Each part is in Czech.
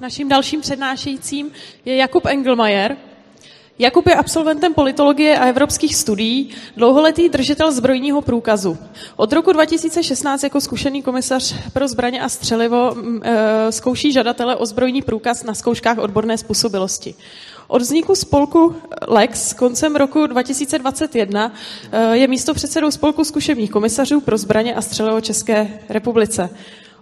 Naším dalším přednášejícím je Jakub Engelmajer. Jakub je absolventem politologie a evropských studií, dlouholetý držitel zbrojního průkazu. Od roku 2016 jako zkušený komisař pro zbraně a střelivo e, zkouší žadatele o zbrojní průkaz na zkouškách odborné způsobilosti. Od vzniku spolku Lex koncem roku 2021 e, je místo předsedou spolku zkušebních komisařů pro zbraně a střelivo České republice.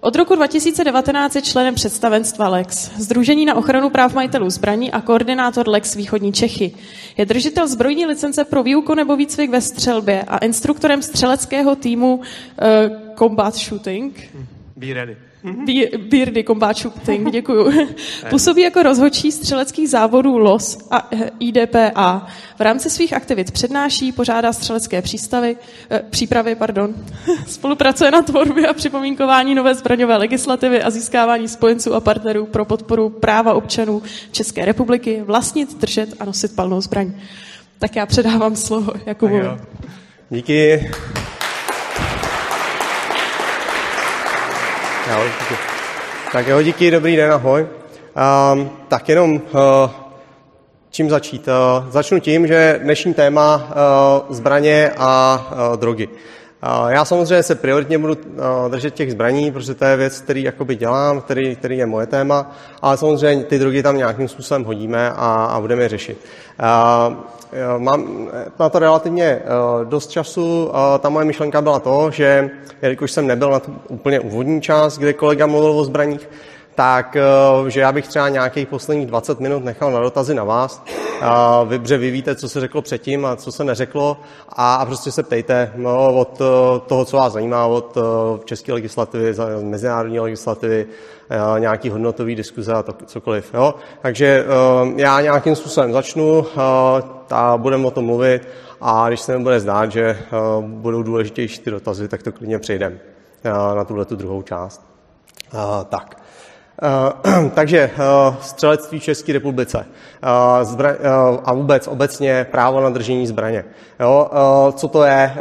Od roku 2019 je členem představenstva Lex, Združení na ochranu práv majitelů zbraní a koordinátor Lex Východní Čechy. Je držitel zbrojní licence pro výuku nebo výcvik ve střelbě a instruktorem střeleckého týmu uh, Combat Shooting. Be ready. Beardy Kombáčuk, Ting, děkuju. Působí jako rozhodčí střeleckých závodů LOS a eh, IDPA. V rámci svých aktivit přednáší, pořádá střelecké přístavy, eh, přípravy, pardon. Spolupracuje na tvorbě a připomínkování nové zbraňové legislativy a získávání spojenců a partnerů pro podporu práva občanů České republiky vlastnit, držet a nosit palnou zbraň. Tak já předávám slovo Jakubovi. Díky. Ahoj, díky. Tak jo, díky, dobrý den, ahoj. Um, tak jenom uh, čím začít? Uh, začnu tím, že dnešní téma uh, zbraně a uh, drogy. Uh, já samozřejmě se prioritně budu uh, držet těch zbraní, protože to je věc, který jakoby dělám, který, který je moje téma, ale samozřejmě ty drogy tam nějakým způsobem hodíme a, a budeme je řešit. Uh, mám na to relativně dost času. Ta moje myšlenka byla to, že jelikož jsem nebyl na tu úplně úvodní část, kde kolega mluvil o zbraních, tak že já bych třeba nějakých posledních 20 minut nechal na dotazy na vás. Vy, že vy víte, co se řeklo předtím a co se neřeklo a, a prostě se ptejte no, od toho, co vás zajímá, od české legislativy, mezinárodní legislativy, nějaký hodnotový diskuze a to, cokoliv. Jo? Takže já nějakým způsobem začnu, a budeme o tom mluvit a když se mi bude zdát, že budou důležitější ty dotazy, tak to klidně přejdeme na tuhle tu druhou část. Tak. Uh, takže uh, střelectví v České republice uh, zbra- a vůbec obecně právo na držení zbraně. Jo, co to je,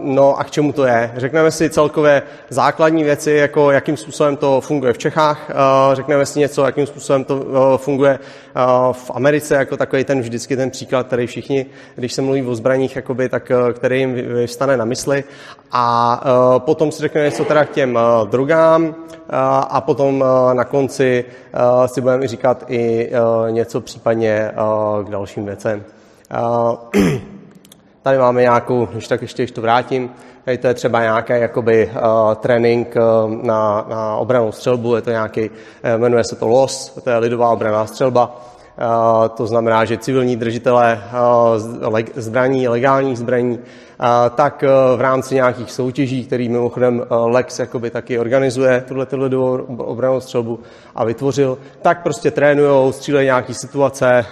no a k čemu to je. Řekneme si celkově základní věci, jako jakým způsobem to funguje v Čechách, řekneme si něco, jakým způsobem to funguje v Americe, jako takový ten vždycky ten příklad, který všichni, když se mluví o zbraních, jakoby, tak který jim vystane na mysli. A potom si řekneme něco teda k těm drogám a potom na na konci uh, si budeme říkat i uh, něco případně uh, k dalším věcem. Tady máme nějakou, když tak ještě, když to vrátím, tady to je třeba nějaký jakoby, uh, trénink uh, na, na obranou střelbu, je to nějaký, jmenuje se to LOS, to je lidová obraná střelba. Uh, to znamená, že civilní držitelé uh, zbraní, legálních zbraní, tak e, v rámci nějakých soutěží, který mimochodem e, Lex jakoby taky organizuje, tuhle lidovou obranou střelbu a vytvořil, tak prostě trénujou, střílejí nějaký situace, e,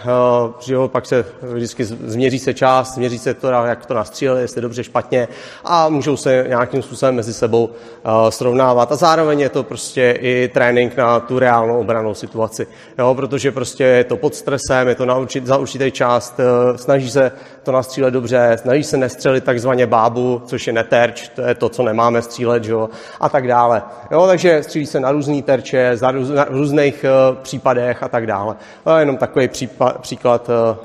že jo, pak se vždycky změří se čas, změří se to, jak to nastříleli, jestli dobře, špatně a můžou se nějakým způsobem mezi sebou srovnávat. A zároveň je to prostě i trénink na tu reálnou obranou situaci, jo, protože prostě je to pod stresem, je to na určit, za určitý část, snaží se to nastřílet dobře, snaží se nestřelit takzvaně bábu, což je neterč, to je to, co nemáme střílet, jo, a tak dále. Jo, takže střílí se na různé terče, za růz, na různých uh, případech a tak dále. Jenom takový případ, příklad uh,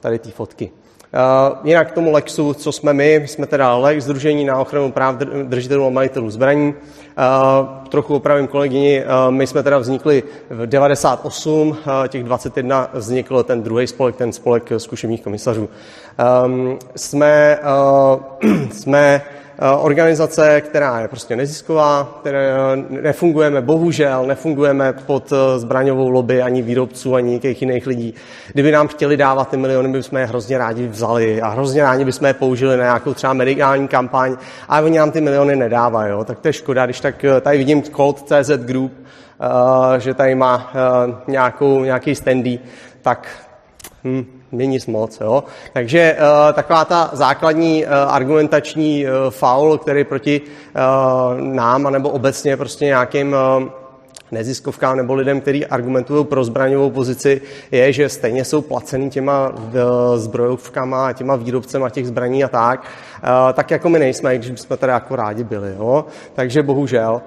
tady té fotky. Uh, jinak k tomu Lexu, co jsme my, jsme teda Lex, Združení na ochranu práv držitelů a majitelů zbraní. Uh, trochu opravím kolegyni, uh, my jsme teda vznikli v 98, uh, těch 21 vznikl ten druhý spolek, ten spolek zkušebních komisařů. Um, jsme, jsme Eh, organizace, která je prostě nezisková, které eh, nefungujeme, bohužel, nefungujeme pod eh, zbraňovou lobby ani výrobců, ani nějakých jiných lidí. Kdyby nám chtěli dávat ty miliony, bychom je hrozně rádi vzali a hrozně rádi bychom je použili na nějakou třeba mediální kampaň, a oni nám ty miliony nedávají. Jo? Tak to je škoda, když tak tady vidím Cold.cz Group, že tady má nějakou, nějaký standy, tak hm, není nic moc. Jo? Takže uh, taková ta základní uh, argumentační uh, faul, který proti uh, nám, anebo obecně prostě nějakým uh, neziskovkám nebo lidem, kteří argumentují pro zbraňovou pozici, je, že stejně jsou placený těma zbrojovkama a těma výrobcema těch zbraní a tak, tak jako my nejsme, když bychom tady jako rádi byli. Jo? Takže bohužel.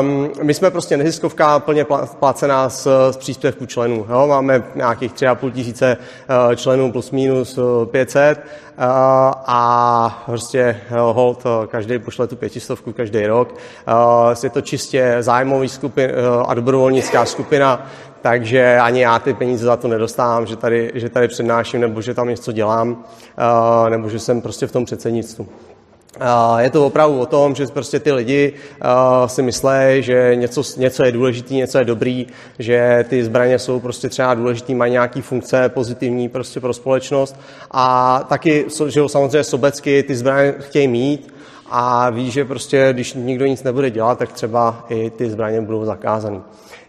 Um, my jsme prostě neziskovka plně placená z, z příspěvku členů. Jo? Máme nějakých 3,5 tisíce členů plus minus 500 a prostě hold, každý pošle tu pětistovku každý rok. Je to čistě zájmový skupin a dobrovolnická skupina, takže ani já ty peníze za to nedostávám, že tady, že tady přednáším nebo že tam něco dělám, nebo že jsem prostě v tom předsednictvu. Je to opravdu o tom, že prostě ty lidi si myslí, že něco, něco je důležitý, něco je dobrý, že ty zbraně jsou prostě třeba důležitý, mají nějaký funkce pozitivní prostě pro společnost a taky, že samozřejmě sobecky ty zbraně chtějí mít a ví, že prostě, když nikdo nic nebude dělat, tak třeba i ty zbraně budou zakázané.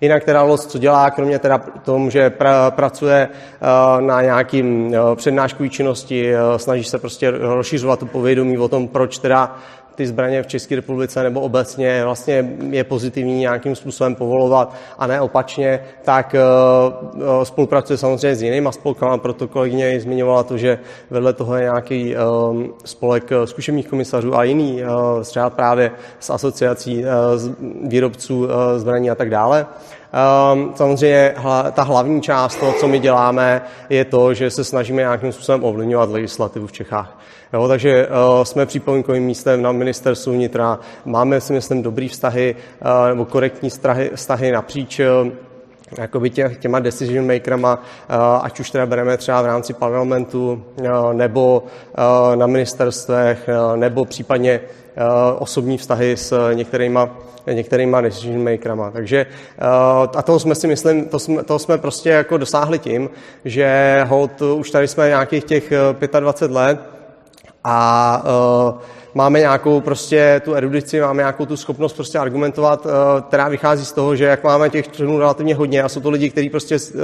Jinak teda LOS, co dělá, kromě teda tom, že pra, pracuje uh, na nějakým uh, přednáškové činnosti, uh, snaží se prostě rozšiřovat to povědomí o tom, proč teda ty zbraně v České republice nebo obecně vlastně je pozitivní nějakým způsobem povolovat a ne opačně, tak uh, spolupracuje samozřejmě s jinými spolkama, proto kolegyně zmiňovala to, že vedle toho je nějaký uh, spolek zkušebních komisařů a jiný, třeba právě s asociací výrobců zbraní a tak dále. Um, samozřejmě hla, ta hlavní část toho, co my děláme, je to, že se snažíme nějakým způsobem ovlivňovat legislativu v Čechách. Jo, takže uh, jsme připomínkovým místem na ministerstvu vnitra, máme si myslím dobrý vztahy uh, nebo korektní vztahy, vztahy napříč uh, jakoby tě, těma decision makerama, ať už teda bereme třeba v rámci parlamentu nebo na ministerstvech, nebo případně osobní vztahy s některýma některýma decision makerama. Takže a toho jsme si myslím, to jsme, toho jsme prostě jako dosáhli tím, že hold, už tady jsme nějakých těch 25 let a uh, máme nějakou prostě tu erudici, máme nějakou tu schopnost prostě argumentovat, uh, která vychází z toho, že jak máme těch členů relativně hodně a jsou to lidi, kteří prostě uh,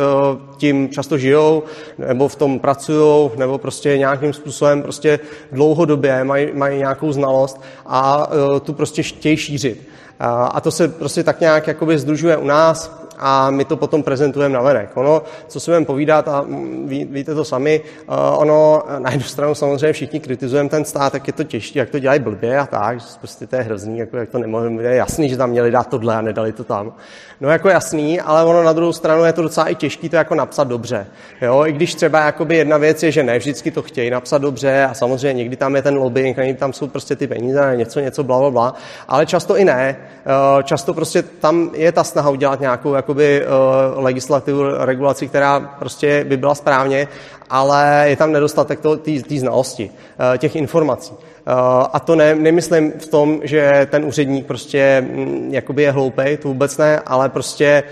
tím často žijou, nebo v tom pracují, nebo prostě nějakým způsobem prostě dlouhodobě mají, mají nějakou znalost a uh, tu prostě chtějí šířit. A to se prostě tak nějak jakoby združuje u nás, a my to potom prezentujeme na venek. Ono, co si budeme povídat, a ví, víte to sami, uh, ono na jednu stranu samozřejmě všichni kritizujeme ten stát, tak je to těžké, jak to dělají blbě a tak, že prostě to je hrozný, jako jak to nemohli, je jasný, že tam měli dát tohle a nedali to tam. No jako jasný, ale ono na druhou stranu je to docela i těžké to jako napsat dobře. Jo? I když třeba jakoby jedna věc je, že ne vždycky to chtějí napsat dobře a samozřejmě někdy tam je ten lobbying, někdy tam jsou prostě ty peníze, něco, něco, bla, bla, bla, ale často i ne. Často prostě tam je ta snaha udělat nějakou jakoby, uh, legislativu, regulaci, která prostě by byla správně, ale je tam nedostatek té znalosti, uh, těch informací. Uh, a to ne, nemyslím v tom, že ten úředník prostě um, jakoby je hloupej, to vůbec ne, ale prostě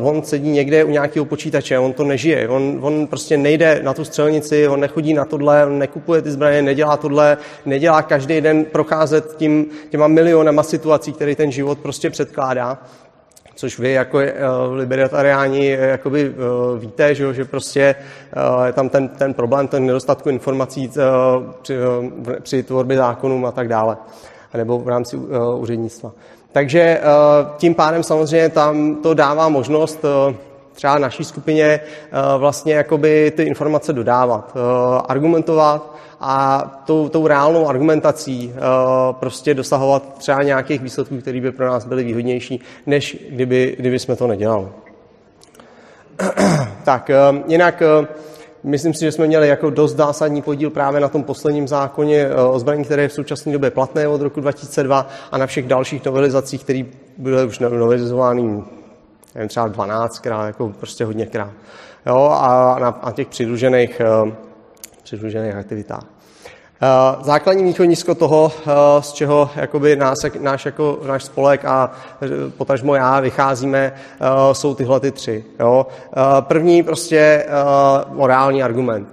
uh, on sedí někde u nějakého počítače, on to nežije, on, on prostě nejde na tu střelnici, on nechodí na tohle, on nekupuje ty zbraně, nedělá tohle, nedělá každý den procházet tím, těma milionama situací, které ten život prostě předkládá což vy jako uh, libertariáni uh, jakoby uh, víte, že, že prostě je tam ten, ten problém, ten nedostatku informací při, při tvorbě zákonů a tak dále, nebo v rámci úřednictva. Takže tím pádem samozřejmě tam to dává možnost třeba naší skupině vlastně jakoby ty informace dodávat, argumentovat, a tou, tou reálnou argumentací uh, prostě dosahovat třeba nějakých výsledků, které by pro nás byly výhodnější, než kdyby, kdyby jsme to nedělali. tak, uh, jinak uh, myslím si, že jsme měli jako dost zásadní podíl právě na tom posledním zákoně o zbraní, které je v současné době platné od roku 2002 a na všech dalších novelizacích, které byly už novelizovány třeba 12krát, jako prostě hodněkrát. Jo, a na, na těch přidružených přidružených aktivitách. Eh, základní východisko toho, eh, z čeho jakoby nás, náš, jako, náš spolek a eh, potažmo já vycházíme, jsou tyhle ty tři. Jo? První prostě morální argument.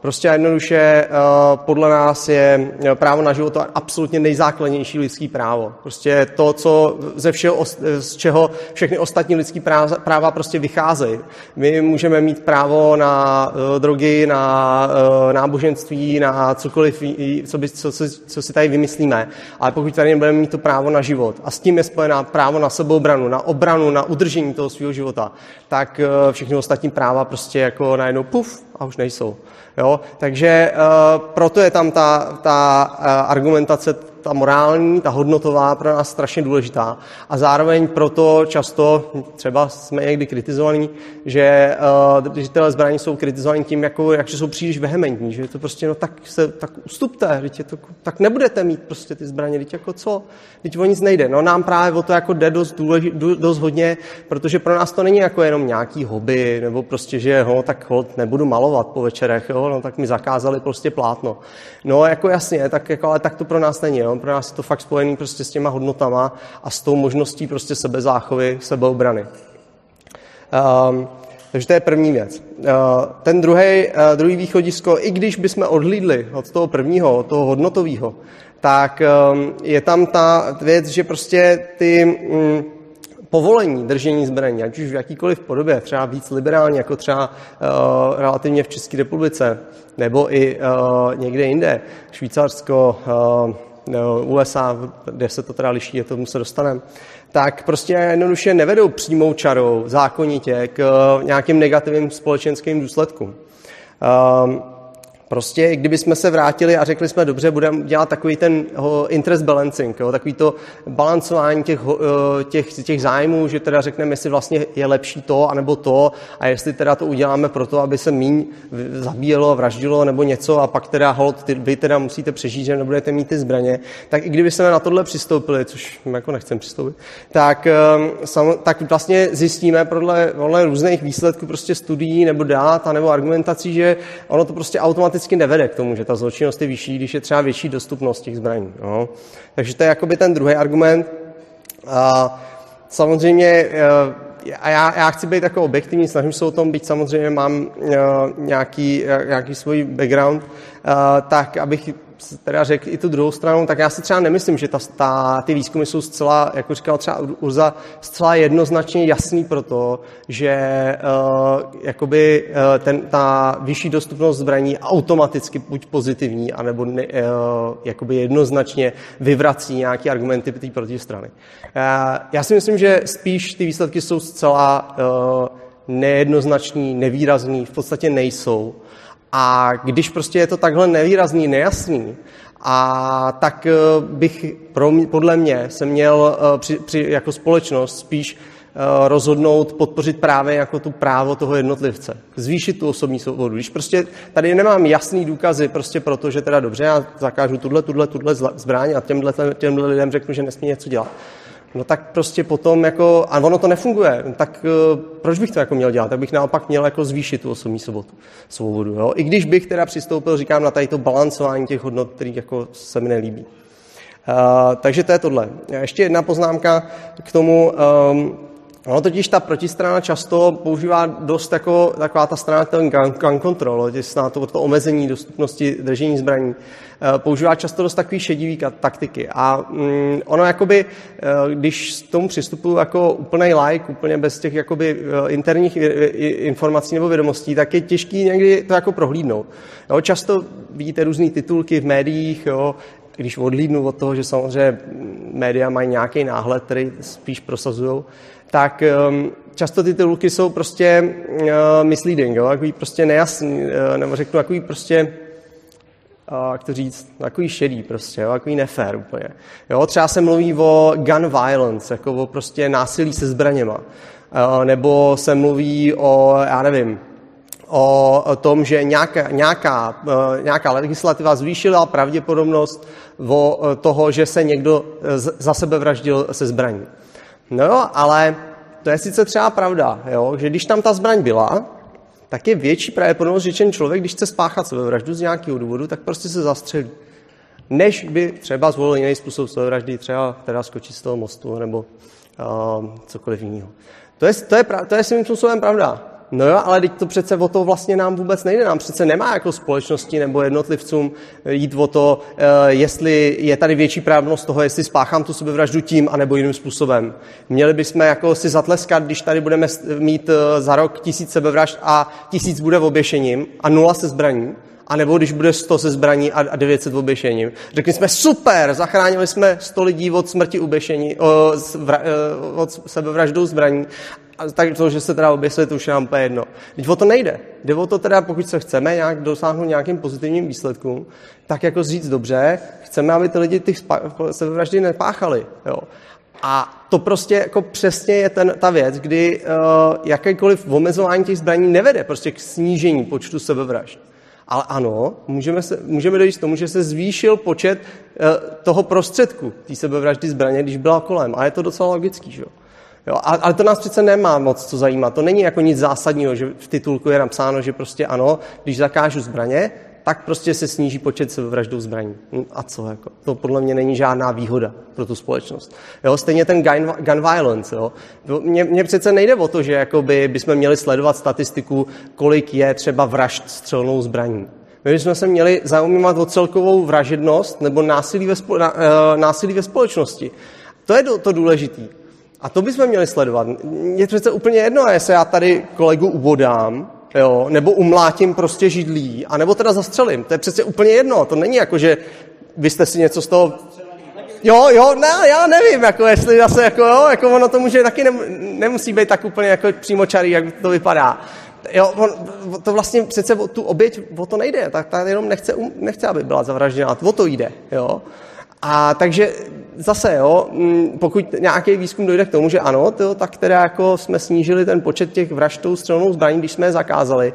Prostě jednoduše podle nás je právo na život absolutně nejzákladnější lidský právo. Prostě to, co ze všeho, z čeho všechny ostatní lidský práva, práva prostě vycházejí. My můžeme mít právo na drogy, na náboženství, na cokoliv, co, by, co, co, co si tady vymyslíme, ale pokud tady nebudeme mít to právo na život a s tím je spojená právo na sebeobranu, na obranu, na udržení toho svého života, tak všechny ostatní práva prostě jako najednou puf a už nejsou. Jo? Takže uh, proto je tam ta, ta uh, argumentace ta morální, ta hodnotová pro nás strašně důležitá. A zároveň proto často, třeba jsme někdy kritizovaní, že uh, držitelé zbraní jsou kritizovaní tím, jako, jak, že jsou příliš vehementní, že to prostě, no tak se, tak ustupte, je to, tak nebudete mít prostě ty zbraně, teď jako co, teď o nic nejde. No nám právě o to jako jde dost, důleži, dost hodně, protože pro nás to není jako jenom nějaký hobby, nebo prostě, že ho, tak hod, nebudu malovat po večerech, jo, no tak mi zakázali prostě plátno. No jako jasně, tak, jako, ale tak to pro nás není, jo pro nás je to fakt spojený prostě s těma hodnotama a s tou možností prostě sebezáchovy, sebeobrany. Um, takže to je první věc. Uh, ten druhý, uh, druhý východisko, i když bychom odhlídli od toho prvního, od toho hodnotového, tak um, je tam ta věc, že prostě ty um, povolení držení zbraní, ať už v jakýkoliv podobě, třeba víc liberální, jako třeba uh, relativně v České republice, nebo i uh, někde jinde, Švýcarsko, USA, kde se to teda liší, je tomu se dostaneme, tak prostě jednoduše nevedou přímou čarou zákonitě k nějakým negativním společenským důsledkům. Um, Prostě, kdyby jsme se vrátili a řekli jsme, dobře, budeme dělat takový ten interest balancing, jo, takový to balancování těch, těch, těch zájmů, že teda řekneme, jestli vlastně je lepší to, anebo to, a jestli teda to uděláme proto, aby se míň zabíjelo, vraždilo nebo něco, a pak teda hold, ty, vy teda musíte přežít, že nebudete mít ty zbraně, tak i kdyby jsme na tohle přistoupili, což jako nechcem přistoupit, tak, ehm, tak vlastně zjistíme podle, podle různých výsledků prostě studií nebo dát, nebo argumentací, že ono to prostě automaticky automaticky nevede k tomu, že ta zločinnost je vyšší, když je třeba větší dostupnost těch zbraní. No. Takže to je jakoby ten druhý argument. A samozřejmě eh, a já, já chci být jako objektivní, snažím se o tom být, samozřejmě mám uh, nějaký, nějaký svůj background, uh, tak abych teda řekl i tu druhou stranu, tak já si třeba nemyslím, že ta, ta, ty výzkumy jsou zcela, jako říkal třeba Urza, zcela jednoznačně jasný pro to, že uh, jakoby, uh, ten, ta vyšší dostupnost zbraní automaticky buď pozitivní, anebo ne, uh, jakoby jednoznačně vyvrací nějaké argumenty té protistrany. Uh, já si myslím, že spíš ty výsledky jsou zcela uh, nejednoznačný, nevýrazný, v podstatě nejsou. A když prostě je to takhle nevýrazný, nejasný, a tak eh, bych pro mě, podle mě se měl eh, při, při, jako společnost spíš eh, rozhodnout podpořit právě jako tu právo toho jednotlivce. Zvýšit tu osobní svobodu. Když prostě tady nemám jasný důkazy prostě proto, že teda dobře, já zakážu tuhle, tuhle, tuhle zbraň a těmhle, těmhle lidem řeknu, že nesmí něco dělat no tak prostě potom jako, a ono to nefunguje, tak uh, proč bych to jako měl dělat? Tak bych naopak měl jako zvýšit tu osobní svobodu. svobodu jo? I když bych teda přistoupil, říkám, na tady to balancování těch hodnot, který jako se mi nelíbí. Uh, takže to je tohle. Ještě jedna poznámka k tomu, um, Ono totiž ta protistrana často používá dost jako taková ta strana ten gun, gun control, to, to, to omezení dostupnosti držení zbraní. Eh, používá často dost takový šedivý taktiky. A mm, ono jakoby, eh, když k tomu přistupuju jako úplný like, úplně bez těch jakoby eh, interních informací nebo vědomostí, tak je těžký někdy to jako prohlídnout. Jo, často vidíte různé titulky v médiích, jo, když odlídnu od toho, že samozřejmě média mají nějaký náhled, který spíš prosazují, tak um, často ty titulky jsou prostě uh, misleading, jo, takový prostě nejasný, uh, nebo řeknu takový prostě uh, jak to říct, takový šedý prostě, jo, takový nefér úplně. Jo, třeba se mluví o gun violence, jako o prostě násilí se zbraněma. Nebo se mluví o, já nevím, o, tom, že nějaká, nějaká, nějaká legislativa zvýšila pravděpodobnost o, toho, že se někdo za sebe vraždil se zbraní. No jo, ale to je sice třeba pravda, jo, že když tam ta zbraň byla, tak je větší pravděpodobnost, že ten člověk, když chce spáchat sebevraždu z nějakého důvodu, tak prostě se zastřelí. Než by třeba zvolil jiný způsob sebevraždy, třeba teda skočit z toho mostu nebo uh, cokoliv jiného. To je, to je, to je svým způsobem pravda. No jo, ale teď to přece o to vlastně nám vůbec nejde. Nám přece nemá jako společnosti nebo jednotlivcům jít o to, eh, jestli je tady větší právnost toho, jestli spáchám tu sebevraždu tím, anebo jiným způsobem. Měli bychom jako si zatleskat, když tady budeme mít eh, za rok tisíc sebevražd a tisíc bude v oběšením a nula se zbraní, a nebo když bude 100 se zbraní a 900 v oběšení. Řekli jsme, super, zachránili jsme 100 lidí od smrti uběšení, od sebevraždou zbraní tak to, že se teda oběsili, to už je nám jedno. Teď o to nejde. Jde o to teda, pokud se chceme nějak dosáhnout nějakým pozitivním výsledkům, tak jako říct dobře, chceme, aby ty lidi těch sebevraždy nepáchali. Jo. A to prostě jako přesně je ten, ta věc, kdy uh, jakékoliv omezování těch zbraní nevede prostě k snížení počtu sebevražd. Ale ano, můžeme, se, můžeme dojít k tomu, že se zvýšil počet uh, toho prostředku té sebevraždy zbraně, když byla kolem. A je to docela logický, že jo? Jo, ale to nás přece nemá moc co zajímat. To není jako nic zásadního, že v titulku je napsáno, že prostě ano, když zakážu zbraně, tak prostě se sníží počet sebevraždou zbraní. Hm, a co? Jako? To podle mě není žádná výhoda pro tu společnost. Jo, stejně ten gun, gun violence. Jo. Mně, mně přece nejde o to, že jakoby bychom měli sledovat statistiku, kolik je třeba vražd střelnou zbraní. My bychom se měli zaujímat o celkovou vražednost nebo násilí ve, spo, eh, násilí ve společnosti. To je to důležité. A to bychom měli sledovat. Je přece úplně jedno, jestli já tady kolegu ubodám, jo, nebo umlátím prostě židlí, anebo teda zastřelím. To je přece úplně jedno. To není jako, že vy jste si něco z toho... Jo, jo, ne, já nevím, jako jestli zase, jako jo, jako ono to může taky nemusí být tak úplně jako přímočarý, jak to vypadá. Jo, on, to vlastně přece tu oběť, o to nejde, tak ta jenom nechce, um, nechce, aby byla zavražděna, o to jde, jo. A takže zase, jo, mm, pokud nějaký výzkum dojde k tomu, že ano, to, tak teda jako jsme snížili ten počet těch vraždou střelnou zbraní, když jsme je zakázali,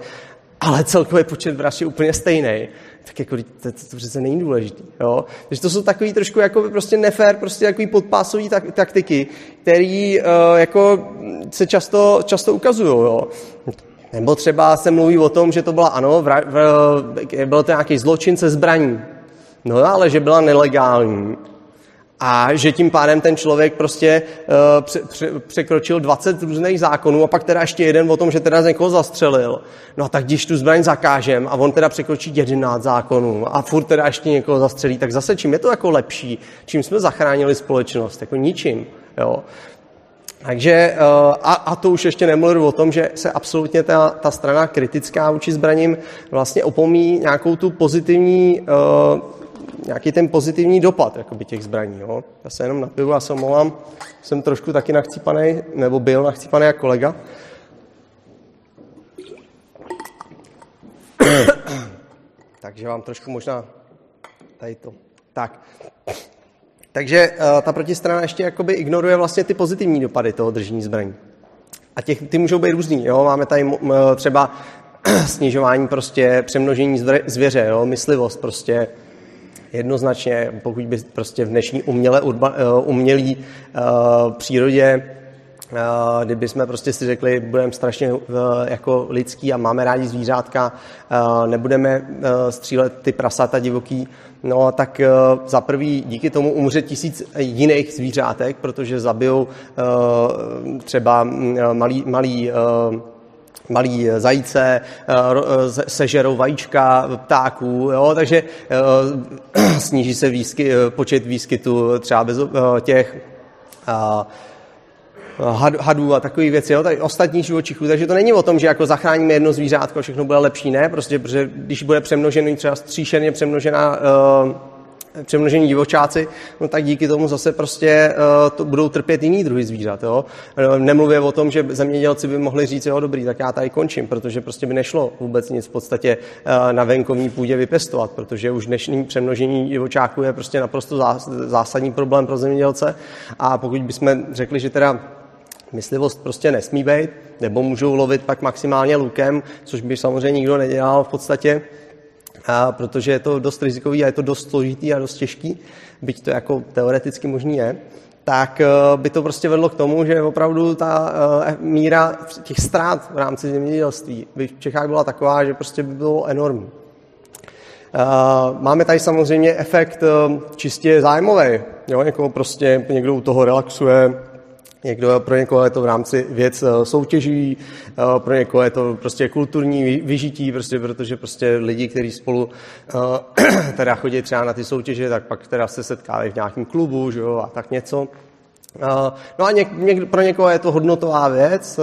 ale celkový počet vražd je úplně stejný, tak jako to, to, to přece není důležité. Jo? Takže to jsou takový trošku jako prostě nefér, prostě takový podpásový tak, taktiky, které uh, jako se často, často ukazují. Jo? Nebo třeba se mluví o tom, že to byla, ano, vra, vra, byl to nějaký zločin se zbraní. No ale že byla nelegální a že tím pádem ten člověk prostě uh, pře- pře- překročil 20 různých zákonů a pak teda ještě jeden o tom, že teda někoho zastřelil. No tak když tu zbraň zakážem a on teda překročí 11 zákonů a furt teda ještě někoho zastřelí, tak zase čím je to jako lepší? Čím jsme zachránili společnost? Jako ničím. Jo. Takže, eh, a, a to už ještě nemluvím o tom, že se absolutně ta, ta strana kritická vůči zbraním vlastně opomí nějakou tu pozitivní uh, nějaký ten pozitivní dopad jakoby těch zbraní. Jo. Já se jenom napiju, já se omlouvám, jsem trošku taky nachcípaný, nebo byl nachcípaný jako kolega. Takže vám trošku možná tady to. Tak. Takže uh, ta protistrana ještě jakoby ignoruje vlastně ty pozitivní dopady toho držení zbraní. A těch, ty můžou být různý. Jo? Máme tady třeba snižování prostě přemnožení zvěře, jo? myslivost prostě, jednoznačně, pokud by prostě v dnešní uměle, urba, eh, umělý uh, přírodě Uh, kdyby jsme prostě si řekli, budeme strašně jako lidský a máme rádi zvířátka, nebudeme střílet ty prasata divoký, no tak za prvý díky tomu umře tisíc jiných zvířátek, protože zabijou třeba mm, malý, malý malí zajíce, eh, eh, sežerou vajíčka ptáků, jo? takže eh, sníží se výsky, počet výskytu třeba bez těch hadů a takových věcí, jo, tady ostatních živočichů, takže to není o tom, že jako zachráníme jedno zvířátko všechno bude lepší, ne, prostě, protože když bude přemnožený třeba stříšeně přemnožená uh, přemnožení divočáci, no tak díky tomu zase prostě uh, to budou trpět jiný druhy zvířat. Jo? Eh, nemluvě o tom, že zemědělci by mohli říct, jo dobrý, tak já tady končím, protože prostě by nešlo vůbec nic v podstatě uh, na venkovní půdě vypěstovat, protože už dnešní přemnožení divočáků je prostě naprosto zásadní problém pro zemědělce a pokud bychom řekli, že teda myslivost prostě nesmí být, nebo můžou lovit pak maximálně lukem, což by samozřejmě nikdo nedělal v podstatě, a protože je to dost rizikový a je to dost složitý a dost těžký, byť to jako teoreticky možný je, tak eh, by to prostě vedlo k tomu, že opravdu ta eh, míra těch ztrát v rámci zemědělství by v Čechách byla taková, že prostě by bylo enormní. Eh, máme tady samozřejmě efekt čistě zájmový. Jo? Někoho prostě někdo u toho relaxuje, Někdo, pro někoho je to v rámci věc eh, soutěží, eh, pro někoho je to prostě kulturní vyžití, prostě, protože prostě lidi, kteří spolu eh, teda chodí třeba na ty soutěže, tak pak teda se setkávají v nějakém klubu, že jo, a tak něco. No a něk, něk, pro někoho je to hodnotová věc,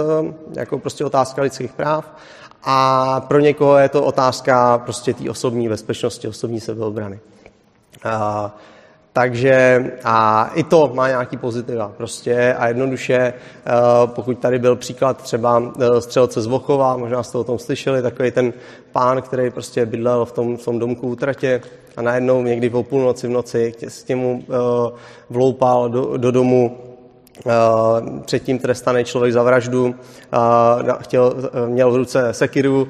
jako prostě otázka lidských práv, a pro někoho je to otázka prostě té osobní bezpečnosti, osobní sebeobrany. Takže a i to má nějaký pozitiva prostě a jednoduše, eh, pokud tady byl příklad třeba eh, střelce z Vochova, možná jste o tom slyšeli, takový ten pán, který prostě bydlel v tom, v tom domku u tratě a najednou někdy po půlnoci v noci s tím mu uh, vloupal do, do domu předtím trestaný člověk za vraždu, chtěl, měl v ruce sekiru,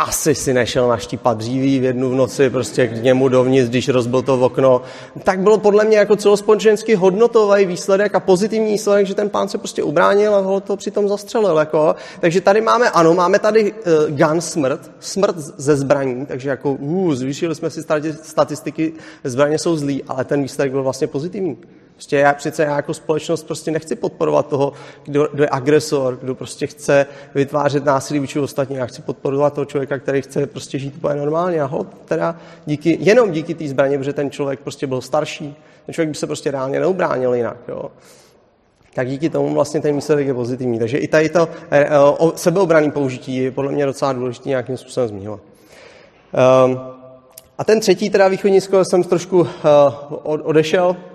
asi si nešel naštípat dříví v jednu v noci, prostě k němu dovnitř, když rozbil to v okno. Tak bylo podle mě jako celospolečensky hodnotový výsledek a pozitivní výsledek, že ten pán se prostě ubránil a ho to přitom zastřelil. Jako. Takže tady máme, ano, máme tady uh, gun smrt, smrt ze zbraní, takže jako uh, zvýšili jsme si statistiky, zbraně jsou zlí, ale ten výsledek byl vlastně pozitivní. Prostě já přece já jako společnost prostě nechci podporovat toho, kdo, kdo je agresor, kdo prostě chce vytvářet násilí vůči ostatní. Já chci podporovat toho člověka, který chce prostě žít úplně normálně. A ho, teda díky, jenom díky té zbraně, protože ten člověk prostě byl starší. Ten člověk by se prostě reálně neubránil jinak. Jo tak díky tomu vlastně ten výsledek je pozitivní. Takže i tady to eh, sebeobraný použití je podle mě docela důležité nějakým způsobem zmiňovat. Um, a ten třetí, teda východní jsem trošku uh, odešel, Eh,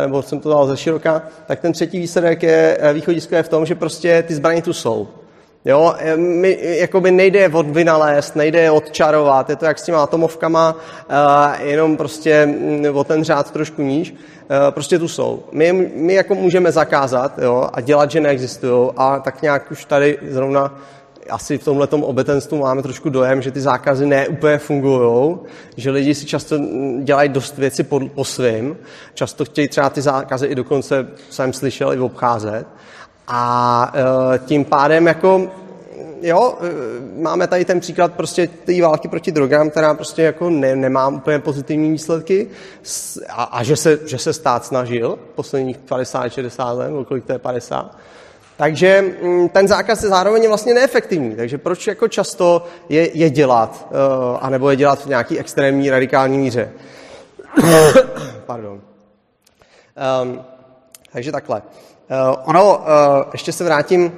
nebo jsem to dal ze široka, tak ten třetí výsledek je, eh, východisko je v tom, že prostě ty zbraně tu jsou. Jo, eh, my, jakoby nejde od vynalézt, nejde je odčarovat, je to jak s těma atomovkama, jenom prostě mm, o ten řád trošku níž, prostě tu jsou. My, my jako můžeme zakázat jo, a dělat, že neexistují a tak nějak už tady zrovna asi v tomhle obetenstvu máme trošku dojem, že ty zákazy ne úplně fungují, že lidi si často dělají dost věci po, po svým, často chtějí třeba ty zákazy i dokonce, jsem slyšel, i obcházet. A e, tím pádem jako jo, e, máme tady ten příklad prostě té války proti drogám, která prostě jako ne, nemá úplně pozitivní výsledky a, a že, se, že se stát snažil posledních 50-60 let, kolik to je 50, takže mm, ten zákaz je zároveň vlastně neefektivní. Takže proč jako často je, je dělat, uh, anebo je dělat v nějaký extrémní radikální míře? Pardon. Um, takže takhle. Uh, ono, uh, ještě se vrátím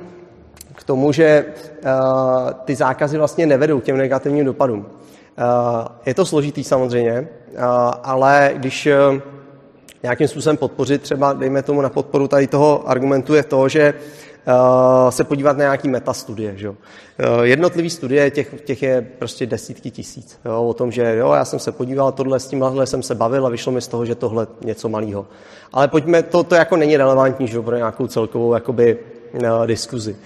k tomu, že uh, ty zákazy vlastně nevedou k těm negativním dopadům. Uh, je to složitý samozřejmě, uh, ale když uh, nějakým způsobem podpořit, třeba dejme tomu na podporu tady toho argumentu, je to, že se podívat na nějaký metastudie. Že? Uh, jednotlivý studie, těch, těch je prostě desítky tisíc. Jo? O tom, že jo, já jsem se podíval, tohle s tímhle jsem se bavil a vyšlo mi z toho, že tohle něco malého. Ale pojďme, to, to jako není relevantní že? pro nějakou celkovou jakoby, uh, diskuzi.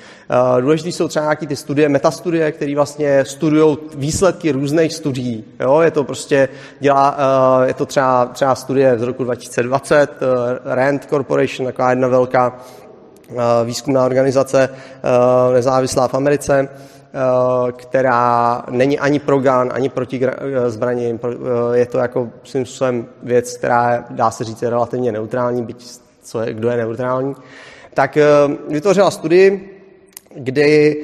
Důležité jsou třeba nějaké ty studie, metastudie, které vlastně studují výsledky různých studií. Jo? Je to prostě, dělá, je to třeba, třeba studie z roku 2020, uh, Rand Corporation, taková jedna velká Eh, výzkumná organizace eh, nezávislá v Americe, eh, která není ani pro GAN, ani proti zbraním. Je to jako svým způsobem věc, která dá se říct je relativně neutrální, byť co je, kdo je neutrální. Tak vytvořila studii, kdy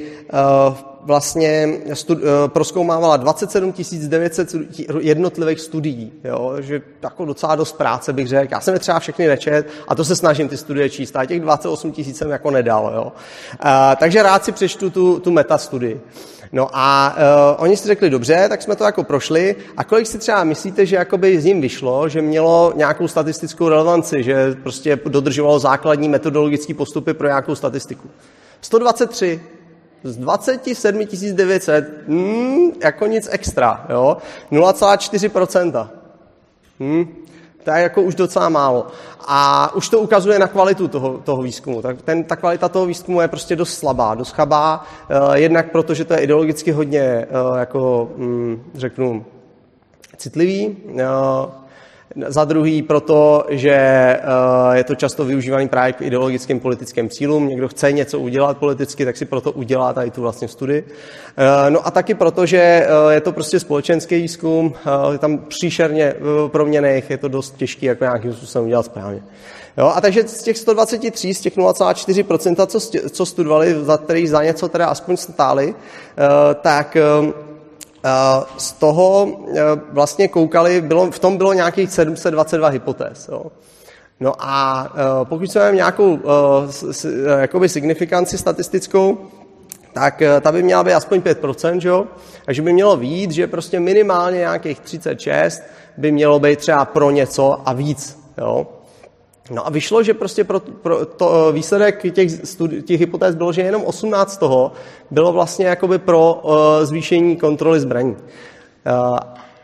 vlastně stud, proskoumávala 27 900 jednotlivých studií, jo, že jako docela dost práce bych řekl. Já jsem je třeba všechny nečet a to se snažím ty studie číst, a těch 28 tisíc jsem jako nedal. Jo. A, eh, takže rád si přečtu tu, tu metastudii. No a uh, oni si řekli, dobře, tak jsme to jako prošli. A kolik si třeba myslíte, že jakoby z ním vyšlo, že mělo nějakou statistickou relevanci, že prostě dodržovalo základní metodologické postupy pro nějakou statistiku? 123 z 27 900, hmm, jako nic extra, jo, 0,4%. Hmm, to je jako už docela málo. A už to ukazuje na kvalitu toho, toho výzkumu. Tak ten, ta kvalita toho výzkumu je prostě dost slabá, dost chabá, uh, jednak proto, že to je ideologicky hodně, uh, jako, um, řeknu, citlivý, uh, Za druhý proto, že eh, je to často využívaný právě k ideologickým politickým cílům. Někdo chce něco udělat politicky, tak si proto udělá tady tu vlastně studii. Eh, no a taky proto, že eh, je to prostě společenský výzkum, je tam příšerně proměných, je to dost těžké jako nějakým způsobem udělat správně. Jo, a takže z těch 123, z těch 0,4%, co, co studovali, za kterých za něco teda aspoň stáli, tak z toho e, vlastně koukali, bylo, v tom bylo nějakých 722 hypotéz. Jo. No a e, pokud se nějakou jakoby signifikanci statistickou, tak ta by měla být aspoň 5%, že jo? Takže by mělo vít, že prostě minimálně nějakých 36 by mělo být třeba pro něco a víc. Jo? No a vyšlo, že prostě pro, pro to výsledek těch, studi- těch hypotéz bylo, že jenom 18 toho bylo vlastně jakoby pro uh, zvýšení kontroly zbraní. Uh,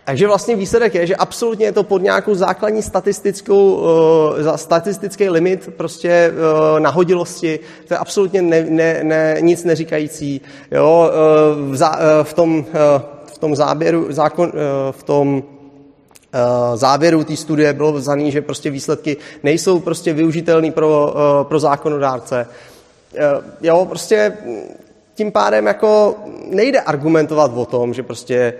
takže vlastně výsledek je, že absolutně je to pod nějakou základní statistickou, uh, statistický limit prostě uh, nahodilosti, to je absolutně ne, ne, ne, nic neříkající. Jo? Uh, v, za, uh, v, tom, uh, v tom záběru, zákon, uh, v tom Eh, závěru té studie bylo vzaný, že prostě výsledky nejsou prostě využitelné pro, eh, pro zákonodárce. Eh, jo, prostě tím pádem jako nejde argumentovat o tom, že prostě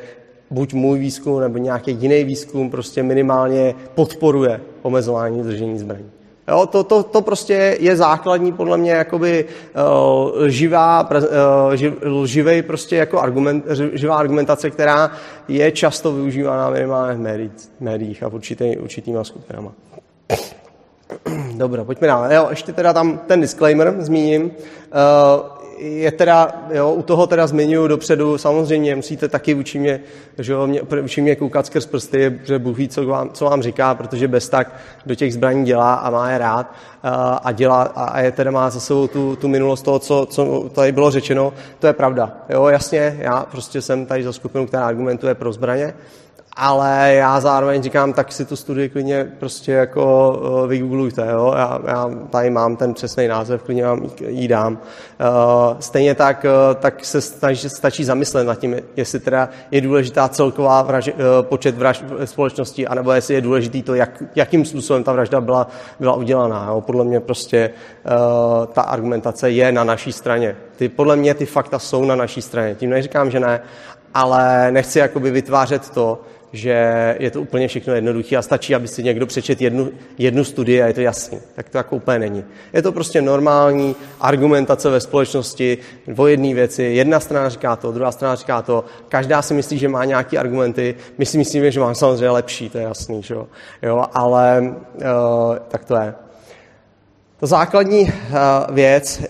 buď můj výzkum nebo nějaký jiný výzkum prostě minimálně podporuje omezování držení zbraní. Jo, to, to, to prostě je základní podle mě jakoby uh, živá, uh, živ, živej prostě jako argument, živá argumentace, která je často využívána minimálně v médiích, médiích a v určitý, určitýma skupinama. Dobře, pojďme dál. Jo, ještě teda tam ten disclaimer zmíním. Uh, je teda, jo, u toho teda zmiňuji dopředu, samozřejmě musíte taky učit mě, že jo, mě, učí mě koukat skrz prsty, že Bůh ví, co vám, co vám říká, protože bez tak do těch zbraní dělá a má je rád a, dělá, a je teda má za sebou tu, tu minulost toho, co, co tady bylo řečeno, to je pravda. Jo, jasně, já prostě jsem tady za skupinu, která argumentuje pro zbraně, ale já zároveň říkám, tak si tu studii klidně prostě jako uh, vygooglujte, jo? Já, já tady mám ten přesný název, klidně vám ji dám. Uh, stejně tak, uh, tak se stačí, stačí zamyslet nad tím, jestli teda je důležitá celková vraž, počet vražd společnosti, anebo jestli je důležitý to, jak, jakým způsobem ta vražda byla, byla udělaná. Jo? Podle mě prostě ta argumentace je na naší straně. Ty, podle mě ty fakta jsou na naší straně. Tím neříkám, že ne, ale nechci jakoby vytvářet to, že je to úplně všechno jednoduché a stačí, aby si někdo přečet jednu, jednu studii a je to jasný. Tak to jako úplně není. Je to prostě normální argumentace ve společnosti o jedné věci. Jedna strana říká to, druhá strana říká to. Každá si myslí, že má nějaké argumenty. My si myslíme, že mám samozřejmě lepší, to je jasný, že jo? jo ale uh, tak to je. To základní uh, věc,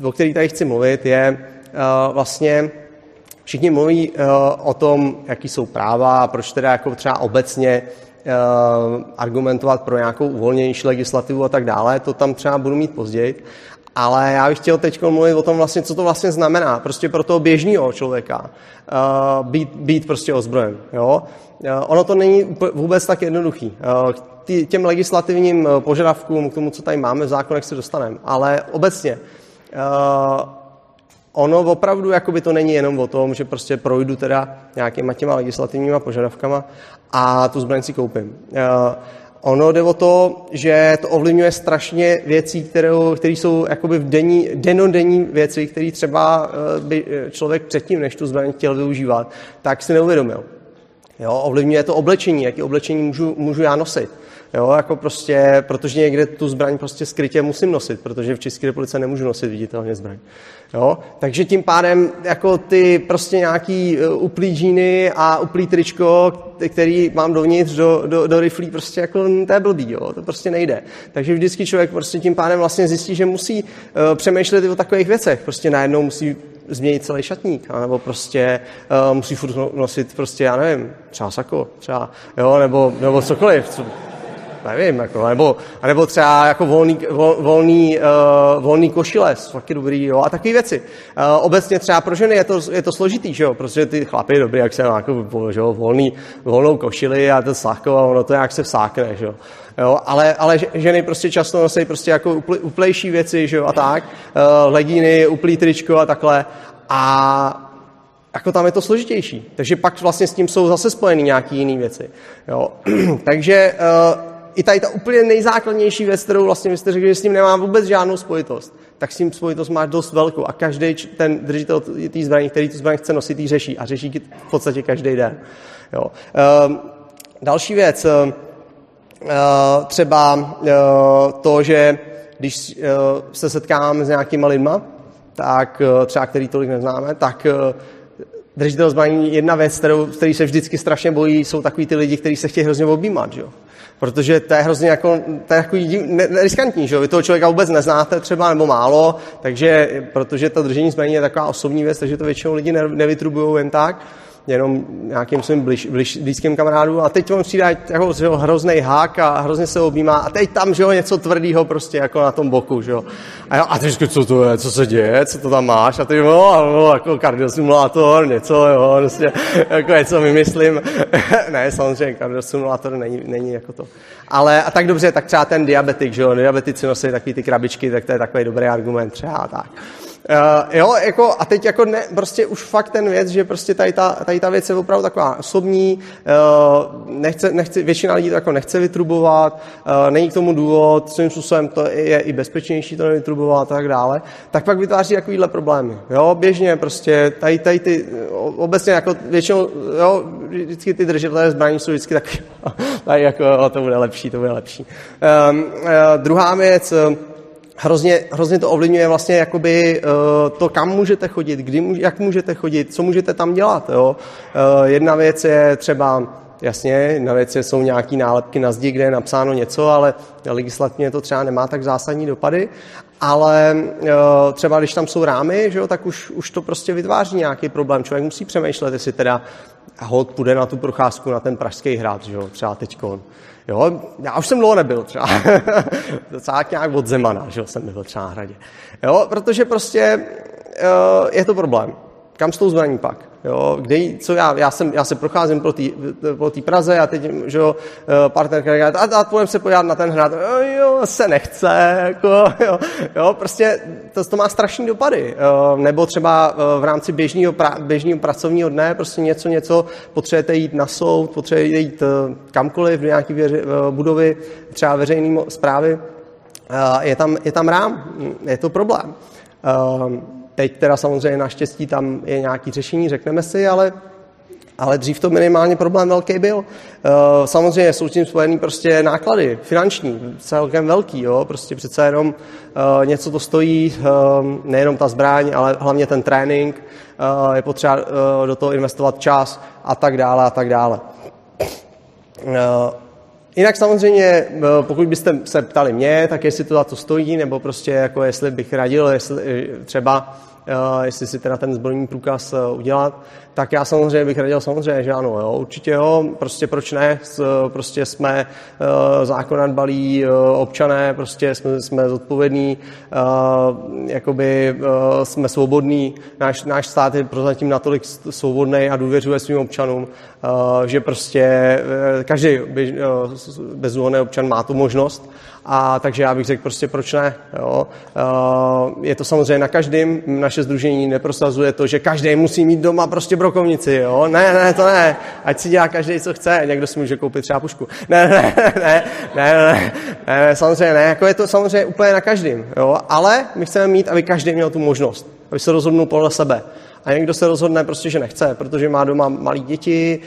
uh, o které tady chci mluvit, je uh, vlastně Všichni mluví uh, o tom, jaký jsou práva a proč teda jako třeba obecně uh, argumentovat pro nějakou uvolněnější legislativu a tak dále. To tam třeba budu mít později. Ale já bych chtěl teď mluvit o tom vlastně, co to vlastně znamená prostě pro toho běžného člověka uh, být, být prostě ozbrojen. Jo? Ono to není vůbec tak jednoduchý. Uh, těm legislativním požadavkům, k tomu, co tady máme v zákonech, se dostaneme. Ale obecně ono opravdu jakoby to není jenom o tom, že prostě projdu teda nějakýma těma legislativníma požadavkama a tu zbraň si koupím. Uh, ono jde o to, že to ovlivňuje strašně věcí, které, které jsou jakoby v denní, denodenní věci, které třeba uh, by člověk předtím, než tu zbraň chtěl využívat, tak si neuvědomil. Jo, ovlivňuje to oblečení, jaký oblečení můžu, můžu já nosit. Jo, jako prostě, protože někde tu zbraň prostě skrytě musím nosit, protože v České republice nemůžu nosit viditelně zbraň. Jo? Takže tím pádem jako ty prostě nějaký uplý džíny a uplý tričko, který mám dovnitř do, do, do riflí, prostě jako to je blbý, jo? to prostě nejde. Takže vždycky člověk prostě tím pádem vlastně zjistí, že musí uh, přemýšlet o takových věcech. Prostě najednou musí změnit celý šatník, nebo prostě uh, musí furt nosit prostě, já nevím, třeba sako, třeba, jo, nebo, nebo cokoliv, co, nevím, jako, nebo, nebo třeba jako volný, vol, volný, uh, volný košile, taky dobrý, jo, a takové věci. Uh, obecně třeba pro ženy je to, je to složitý, že jo, protože ty chlapy dobrý, jak se jako, že jo, volný, volnou košili a ten sáko a ono to nějak se vsákne, že jo. Jo, ale, ale ženy prostě často nosí prostě jako upl, uplejší věci, že jo, a tak, uh, legíny, uplý tričko a takhle. A jako tam je to složitější. Takže pak vlastně s tím jsou zase spojeny nějaké jiné věci. Jo. Takže i tady ta úplně nejzákladnější věc, kterou vlastně vy jste řekli, že s tím nemá vůbec žádnou spojitost, tak s tím spojitost má dost velkou a každý ten držitel té zbraní, který tu zbraň chce nosit, ji řeší a řeší v podstatě každý den. Jo. Uh, další věc, uh, třeba uh, to, že když uh, se setkáváme s nějakýma lidma, tak uh, třeba který tolik neznáme, tak uh, držitel zbraní, jedna věc, kterou, který se vždycky strašně bojí, jsou takový ty lidi, kteří se chtějí hrozně objímat. Že? Protože to je hrozně jako, to je takový riskantní, že Vy toho člověka vůbec neznáte třeba nebo málo, takže, protože to držení zbraní je taková osobní věc, takže to většinou lidi nevytrubují jen tak jenom nějakým svým blíž, blíž, blízkým kamarádům. A teď on přijde jako jo, hrozný hák a hrozně se objímá. A teď tam že jo, něco tvrdého prostě jako na tom boku. Že jo. A, jo, a říkáš, co to je, co se děje, co to tam máš? A ty no, no jako kardiosimulátor, něco, jo, prostě, jako něco vymyslím. ne, samozřejmě kardiosimulátor není, není jako to. Ale a tak dobře, tak třeba ten diabetik, že jo, diabetici nosí takový ty krabičky, tak to je takový dobrý argument třeba tak. Uh, jo, jako, a teď jako ne, prostě už fakt ten věc, že prostě tady ta, tady ta věc je opravdu taková osobní, uh, nechce, nechce, většina lidí to jako nechce vytrubovat, uh, není k tomu důvod, svým způsobem to je i bezpečnější to nevytrubovat a tak dále, tak pak vytváří takovýhle problémy. Jo, běžně prostě tady, tady ty, obecně jako většinou, jo, vždycky ty držitelé zbraní jsou vždycky tak, tady jako, to bude lepší, to bude lepší. Um, uh, druhá věc, hrozně, hrozně to ovlivňuje vlastně jakoby uh, to, kam můžete chodit, kdy, jak můžete chodit, co můžete tam dělat. Jo? Uh, jedna věc je třeba, jasně, na věc jsou nějaké nálepky na zdi, kde je napsáno něco, ale legislativně to třeba nemá tak zásadní dopady, ale uh, třeba když tam jsou rámy, že jo, tak už, už to prostě vytváří nějaký problém. Člověk musí přemýšlet, jestli teda hod půjde na tu procházku na ten pražský hrad, že jo, třeba teďkon. Jo, já už jsem dlouho nebyl třeba. Docela nějak od Zemana, že jsem třeba na hradě. Jo, protože prostě uh, je to problém. Kam s tou zbraní pak? Jo, kde, co já, já, jsem, já se procházím po té po Praze a teď, že jo, eh, partnerka říká, a, a půjdeme se podívat na ten hrad. Jo, se nechce, jako, jo, jo prostě to, to má strašný dopady. Eh, nebo třeba eh, v rámci běžného, pra, běžného pracovního dne prostě něco, něco, potřebujete jít na soud, potřebujete jít kamkoliv do nějaké budovy, třeba veřejné zprávy, je tam, je tam rám, je to problém. Teď teda samozřejmě naštěstí tam je nějaký řešení, řekneme si, ale ale dřív to minimálně problém velký byl. Eh, samozřejmě jsou s tím spojený prostě náklady finanční, celkem velký, jo? prostě přece jenom eh, něco to stojí, eh, nejenom ta zbraň, ale hlavně ten trénink, je potřeba do toho investovat čas a tak dále a tak dále. Jinak samozřejmě, pokud byste se ptali mě, tak jestli to za to stojí, nebo prostě jako jestli bych radil, jestli třeba jestli si teda ten zbrojní průkaz eh, udělat, tak já samozřejmě bych radil samozřejmě, že ano, jo, určitě jo, prostě proč ne, prostě jsme uh, zákon balí občané, prostě jsme, jsme zodpovědní, jakoby jsme svobodní, náš, náš stát je prozatím natolik svobodný a důvěřuje svým občanům, že prostě každý bez, bezúhonný občan má tu možnost, a takže já bych řekl prostě proč ne. Jo. Uh, je to samozřejmě na každém, naše združení neprosazuje to, že každý musí mít doma prostě brokovnici, jo? Ne, ne, to ne. Ať si dělá každý, co chce. Někdo si může koupit třeba pušku. Ne, ne, ne, ne, ne, ne, ne, ne samozřejmě ne. Jako je to samozřejmě úplně na každém, jo? Ale my chceme mít, aby každý měl tu možnost, aby se rozhodnul podle sebe a někdo se rozhodne prostě, že nechce, protože má doma malé děti,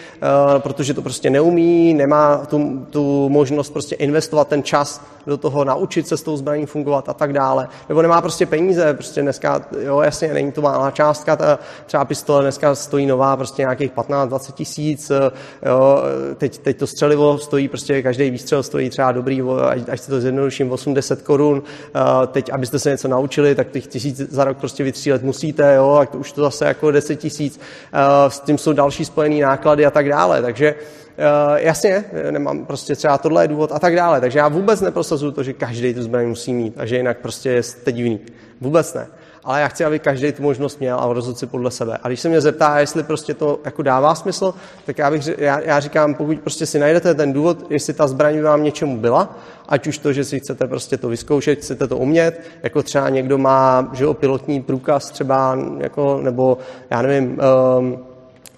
uh, protože to prostě neumí, nemá tu, tu možnost prostě investovat ten čas do toho, naučit se s tou zbraní fungovat a tak dále. Nebo nemá prostě peníze, prostě dneska, jo, jasně, není to malá částka, ta třeba pistole dneska stojí nová prostě nějakých 15-20 tisíc, eh, jo, teď, teď to střelivo stojí, prostě každý výstřel stojí třeba dobrý, až, se to zjednoduším, 80 korun, uh, teď, abyste se něco naučili, tak těch tisíc za rok prostě vytřílet musíte, jo, a to už to zase zase jako 10 tisíc, eh, s tím jsou další spojené náklady a tak dále. Takže Uh, jasně, nemám prostě třeba tohle je důvod a tak dále. Takže já vůbec neprosazuju to, že každý tu zbraň musí mít a že jinak prostě jste divný. Vůbec ne. Ale já chci, aby každý tu možnost měl a rozhodl si podle sebe. A když se mě zeptá, jestli prostě to jako dává smysl, tak já, bych, já, já říkám, pokud prostě si najdete ten důvod, jestli ta zbraň vám něčemu byla, ať už to, že si chcete prostě to vyzkoušet, chcete to umět, jako třeba někdo má že jo, pilotní průkaz třeba, jako, nebo já nevím, um,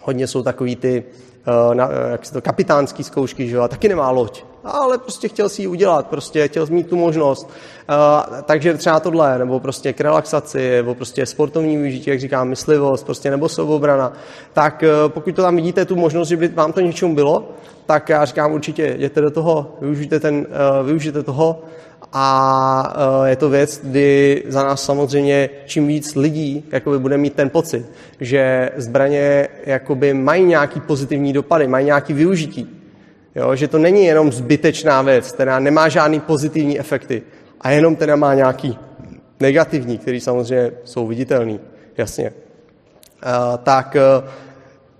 hodně jsou takový ty uh, na, jak se to, kapitánský zkoušky, že jo, a taky nemá loď ale prostě chtěl si ji udělat, prostě chtěl mít tu možnost. Uh, takže třeba tohle, nebo prostě k relaxaci, nebo prostě sportovní využití, jak říkám, myslivost, prostě nebo sobobrana, tak uh, pokud to tam vidíte, tu možnost, že by vám to něčemu bylo, tak já říkám určitě, jděte do toho, využijte, ten, uh, využijte toho a je to věc, kdy za nás samozřejmě čím víc lidí jakoby bude mít ten pocit, že zbraně jakoby mají nějaký pozitivní dopady, mají nějaký využití, Jo, že to není jenom zbytečná věc, která nemá žádný pozitivní efekty a jenom teda má nějaký negativní, který samozřejmě jsou viditelný, jasně. Uh, tak uh,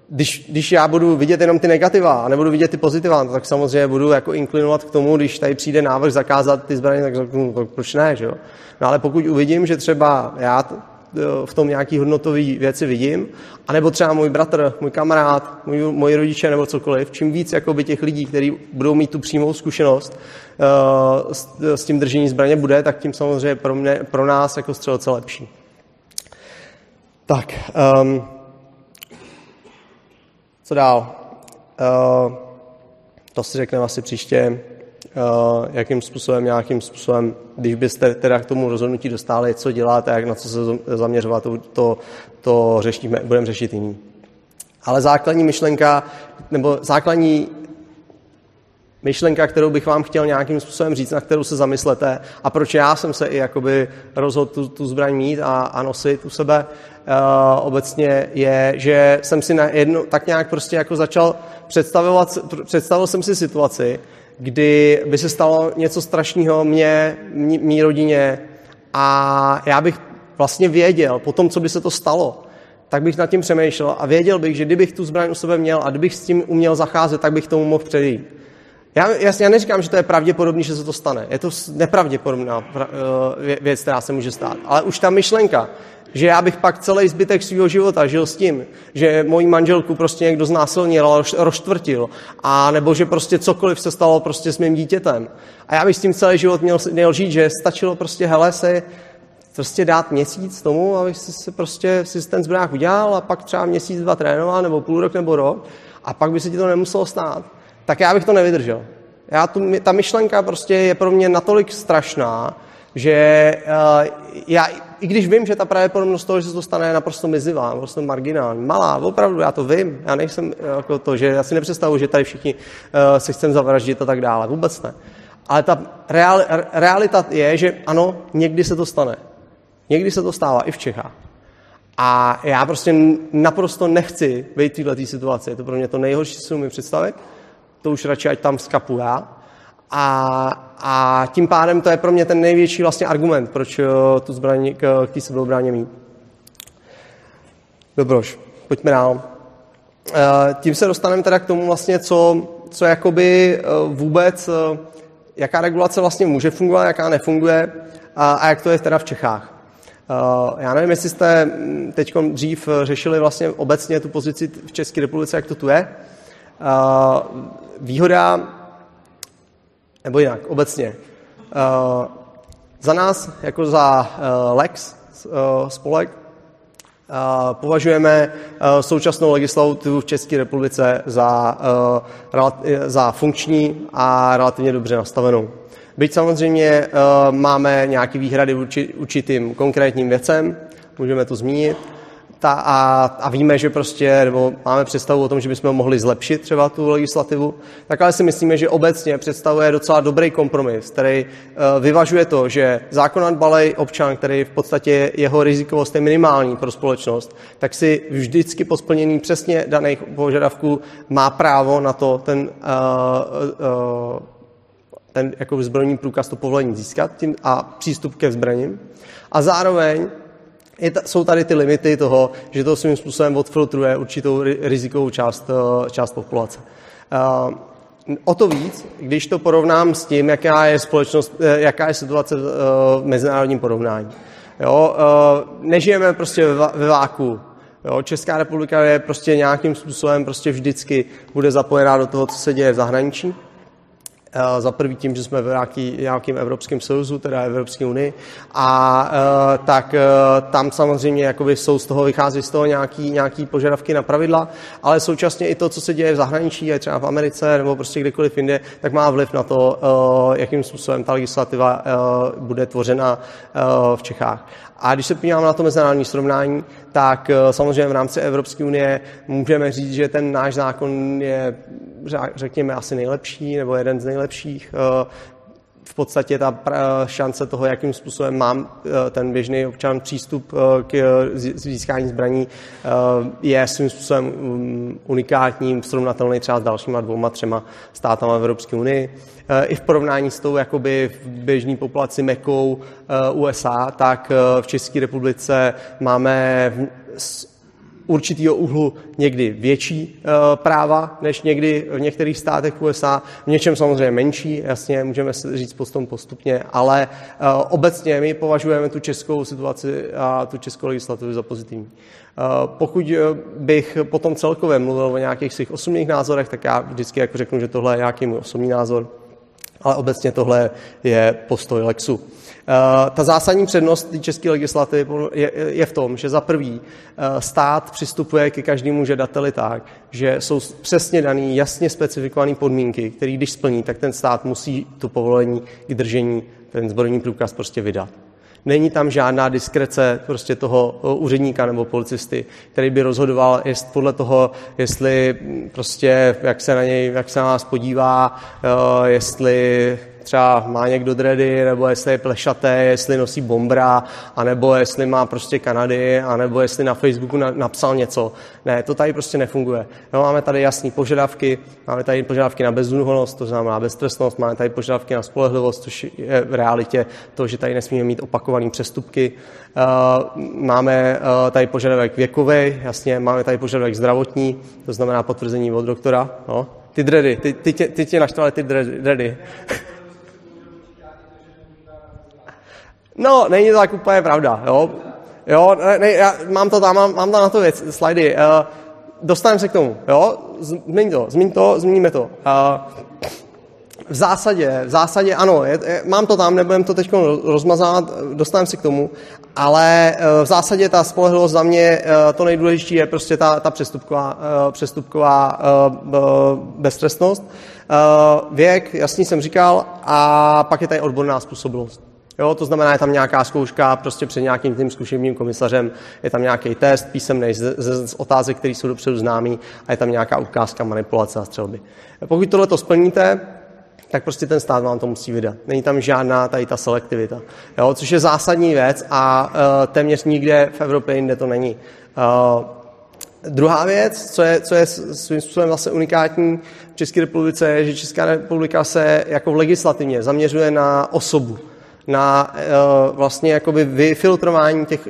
když, když já budu vidět jenom ty negativa a nebudu vidět ty pozitiva, tak samozřejmě budu jako inklinovat k tomu, když tady přijde návrh zakázat ty zbraně, tak řeknu, no, proč ne, že jo? No ale pokud uvidím, že třeba já v tom nějaký hodnotový věci vidím, anebo třeba můj bratr, můj kamarád, můj, moji rodiče nebo cokoliv, čím víc jakoby těch lidí, kteří budou mít tu přímou zkušenost uh, s, s tím držení zbraně bude, tak tím samozřejmě pro, mě, pro nás jako střelce lepší. Tak, um, co dál? Uh, to si řekneme asi příště. Eh, jakým způsobem, nějakým způsobem, když byste teda k tomu rozhodnutí dostali, co děláte, jak na co se zaměřovat, to, to, to řešíme, budeme řešit jiný. Ale základní myšlenka, nebo základní myšlenka, kterou bych vám chtěl nějakým způsobem říct, na kterou se zamyslete a proč já jsem se i jakoby rozhodl tu, tu zbraň mít a, a nosit u sebe uh, obecně, je, že jsem si na jedno, tak nějak prostě jako začal představovat, představil jsem si situaci, kdy by se stalo něco strašného mě, mý rodině a já bych vlastně věděl, po tom, co by se to stalo, tak bych nad tím přemýšlel a věděl bych, že kdybych tu zbraň u sebe měl a kdybych s tím uměl zacházet, tak bych tomu mohl předejít. Já, jasně, já neříkám, že to je pravděpodobné, že se to stane. Je to nepravděpodobná eh, věc, která se může stát. Ale už ta myšlenka, že já bych pak celý zbytek svého života žil s tím, že moji manželku prostě někdo znásilnil, rozštvrtil, a nebo že prostě cokoliv se stalo prostě s mým dítětem. A já bych s tím celý život měl, měl žít, že stačilo prostě, hele, se prostě dát měsíc tomu, abych si, si prostě si ten zbrák udělal a pak třeba měsíc, dva trénoval, nebo půl rok, nebo rok, a pak by se ti to nemuselo stát. Tak já bych to nevydržel. Já tu, ta myšlenka prostě je pro mě natolik strašná, že uh, já, i když vím, že ta pravděpodobnost toho, že se to stane, je naprosto mizivá, naprosto marginální, malá, opravdu, já to vím, já nejsem jako to, že já si nepředstavuji, že tady všichni uh, se chcem zavraždit a tak dále, vůbec ne. Ale ta real, realita je, že ano, někdy se to stane. Někdy se to stává i v Čechách. A já prostě naprosto nechci být v této situaci. Je to pro mě to nejhorší, co mi představit. To už radši, ať tam skapu já. A, a tím pádem to je pro mě ten největší vlastně argument, proč eh, tu zbraň k, k té sebeobraně mít. Dobroš, pojďme dál. Eh, tím se dostaneme teda k tomu vlastně, co, co jakoby eh, vůbec, jaká regulace vlastně může fungovat, jaká nefunguje a, a jak to je teda v Čechách. Já nevím, jestli jste hm, teď dřív řešili vlastně obecně tu pozici v České republice, jak to tu je. Výhoda nebo jinak, obecně. Uh, za nás, jako za uh, Lex, uh, spolek, považujeme současnou legislativu v České republice za, za funkční a relativně dobře nastavenou. Byť samozřejmě máme nějaké výhrady určitým konkrétním věcem, můžeme to zmínit, ta, a, a víme, že prostě, nebo máme představu o tom, že bychom mohli zlepšit třeba tu legislativu, tak ale si myslíme, že obecně představuje docela dobrý kompromis, který uh, vyvažuje to, že zákon balej občan, který v podstatě jeho rizikovost je minimální pro společnost, tak si vždycky po splnění přesně daných požadavků má právo na to ten, uh, uh, ten jako zbrojní průkaz, to povolení získat tím, a přístup ke zbraním. A zároveň jsou tady ty limity toho, že to svým způsobem odfiltruje určitou rizikovou část, eh, část populace. Uh, o to víc, když to porovnám s tím, jaká je společnost, eh, jaká je situace v mezinárodním porovnání. Jo? Nežijeme prostě ve váku. Jo? Česká republika je prostě nějakým způsobem prostě vždycky bude zapojená do toho, co se děje v zahraničí. Za prvý tím, že jsme v nějaký, nějakým Evropském sojuzu, teda Evropské unii, a uh, tak uh, tam samozřejmě jakoby jsou z toho, vychází z toho nějaký, nějaký požadavky na pravidla, ale současně i to, co se děje v zahraničí, je třeba v Americe nebo prostě kdekoliv jinde, tak má vliv na to, uh, jakým způsobem ta legislativa bude tvořena v Čechách. A když se podíváme na to mezinárodní srovnání, tak eh, samozřejmě v rámci Evropské unie můžeme říct, že ten náš zákon je, řekněme, asi nejlepší nebo jeden z nejlepších. Eh, v podstatě ta šance toho, jakým způsobem mám eh, ten běžný občan přístup k získání zbraní, je svým způsobem mm, unikátním, srovnatelný třeba s dalšíma dvouma, třema státama Evropské unii. Eh, i v porovnání s tou jakoby v běžné populaci mekou eh, USA, tak eh, v České republice máme určitýho úhlu někdy větší práva než někdy v některých státech USA, v něčem samozřejmě menší, jasně, můžeme říct potom postupně, ale obecně my považujeme tu českou situaci a tu českou legislativu za pozitivní. Pokud bych potom celkově mluvil o nějakých svých osobních názorech, tak já vždycky jako řeknu, že tohle je nějaký můj osobní názor ale obecně tohle je postoj Lexu. Eh, ta zásadní přednost české legislativy je, v tom, že za prvý eh, stát přistupuje ke každému žadateli tak, že jsou přesně daný, jasně specifikované podmínky, které když splní, tak ten stát musí to povolení k držení, ten zbrojní průkaz prostě vydat. Není tam žádná diskrece prostě toho eh, úředníka nebo policisty, který by rozhodoval jest podle toho, jestli prostě, jak se na něj, jak se na nás podívá, jestli třeba má někdo dredy, nebo jestli je plešaté, jestli nosí bombra, anebo jestli má prostě Kanady, anebo jestli na Facebooku na, napsal něco. Ne, to tady prostě nefunguje. No, máme tady jasné požadavky, máme tady požadavky na bezúhonost, to znamená beztrestnost, máme tady požadavky na spolehlivost, což je v realitě to, že tady nesmíme mít opakované přestupky. Uh, máme uh, tady požadavek věkový, jasně, máme tady požadavek zdravotní, to znamená potvrzení od doktora. No. Ty dredy, ty, ty, tě, ty tě naštvaly ty dredy. No, není to tak úplně pravda, jo. Jo, ne, ne, já mám to tam, mám, mám tam na to věc, slajdy. Uh, dostaneme se k tomu, jo. Změň to, změň to, změníme to. Uh, v zásadě, v zásadě ano, je, je, mám to tam, nebudem to teď rozmazat, dostaneme se k tomu, ale uh, v zásadě ta spolehlivost za mě, uh, to nejdůležitější je prostě ta, ta přestupková, uh, přestupková uh, beztrestnost. Uh, věk, jasně jsem říkal, a pak je tady odborná způsobilost. Jo, to znamená, je tam nějaká zkouška prostě před nějakým tím zkušebním komisařem, je tam nějaký test písemný z, z, z otázek, které jsou dopředu známý a je tam nějaká ukázka manipulace a střelby. Pokud tohle to splníte, tak prostě ten stát vám to musí vydat. Není tam žádná tady ta selektivita, jo, což je zásadní věc a uh, téměř nikde v Evropě jinde to není. Uh, Druhá věc, co je, co je svým způsobem zase unikátní v České republice, je, že Česká republika se jako legislativně zaměřuje na osobu na uh, vlastně jakoby vyfiltrování těch,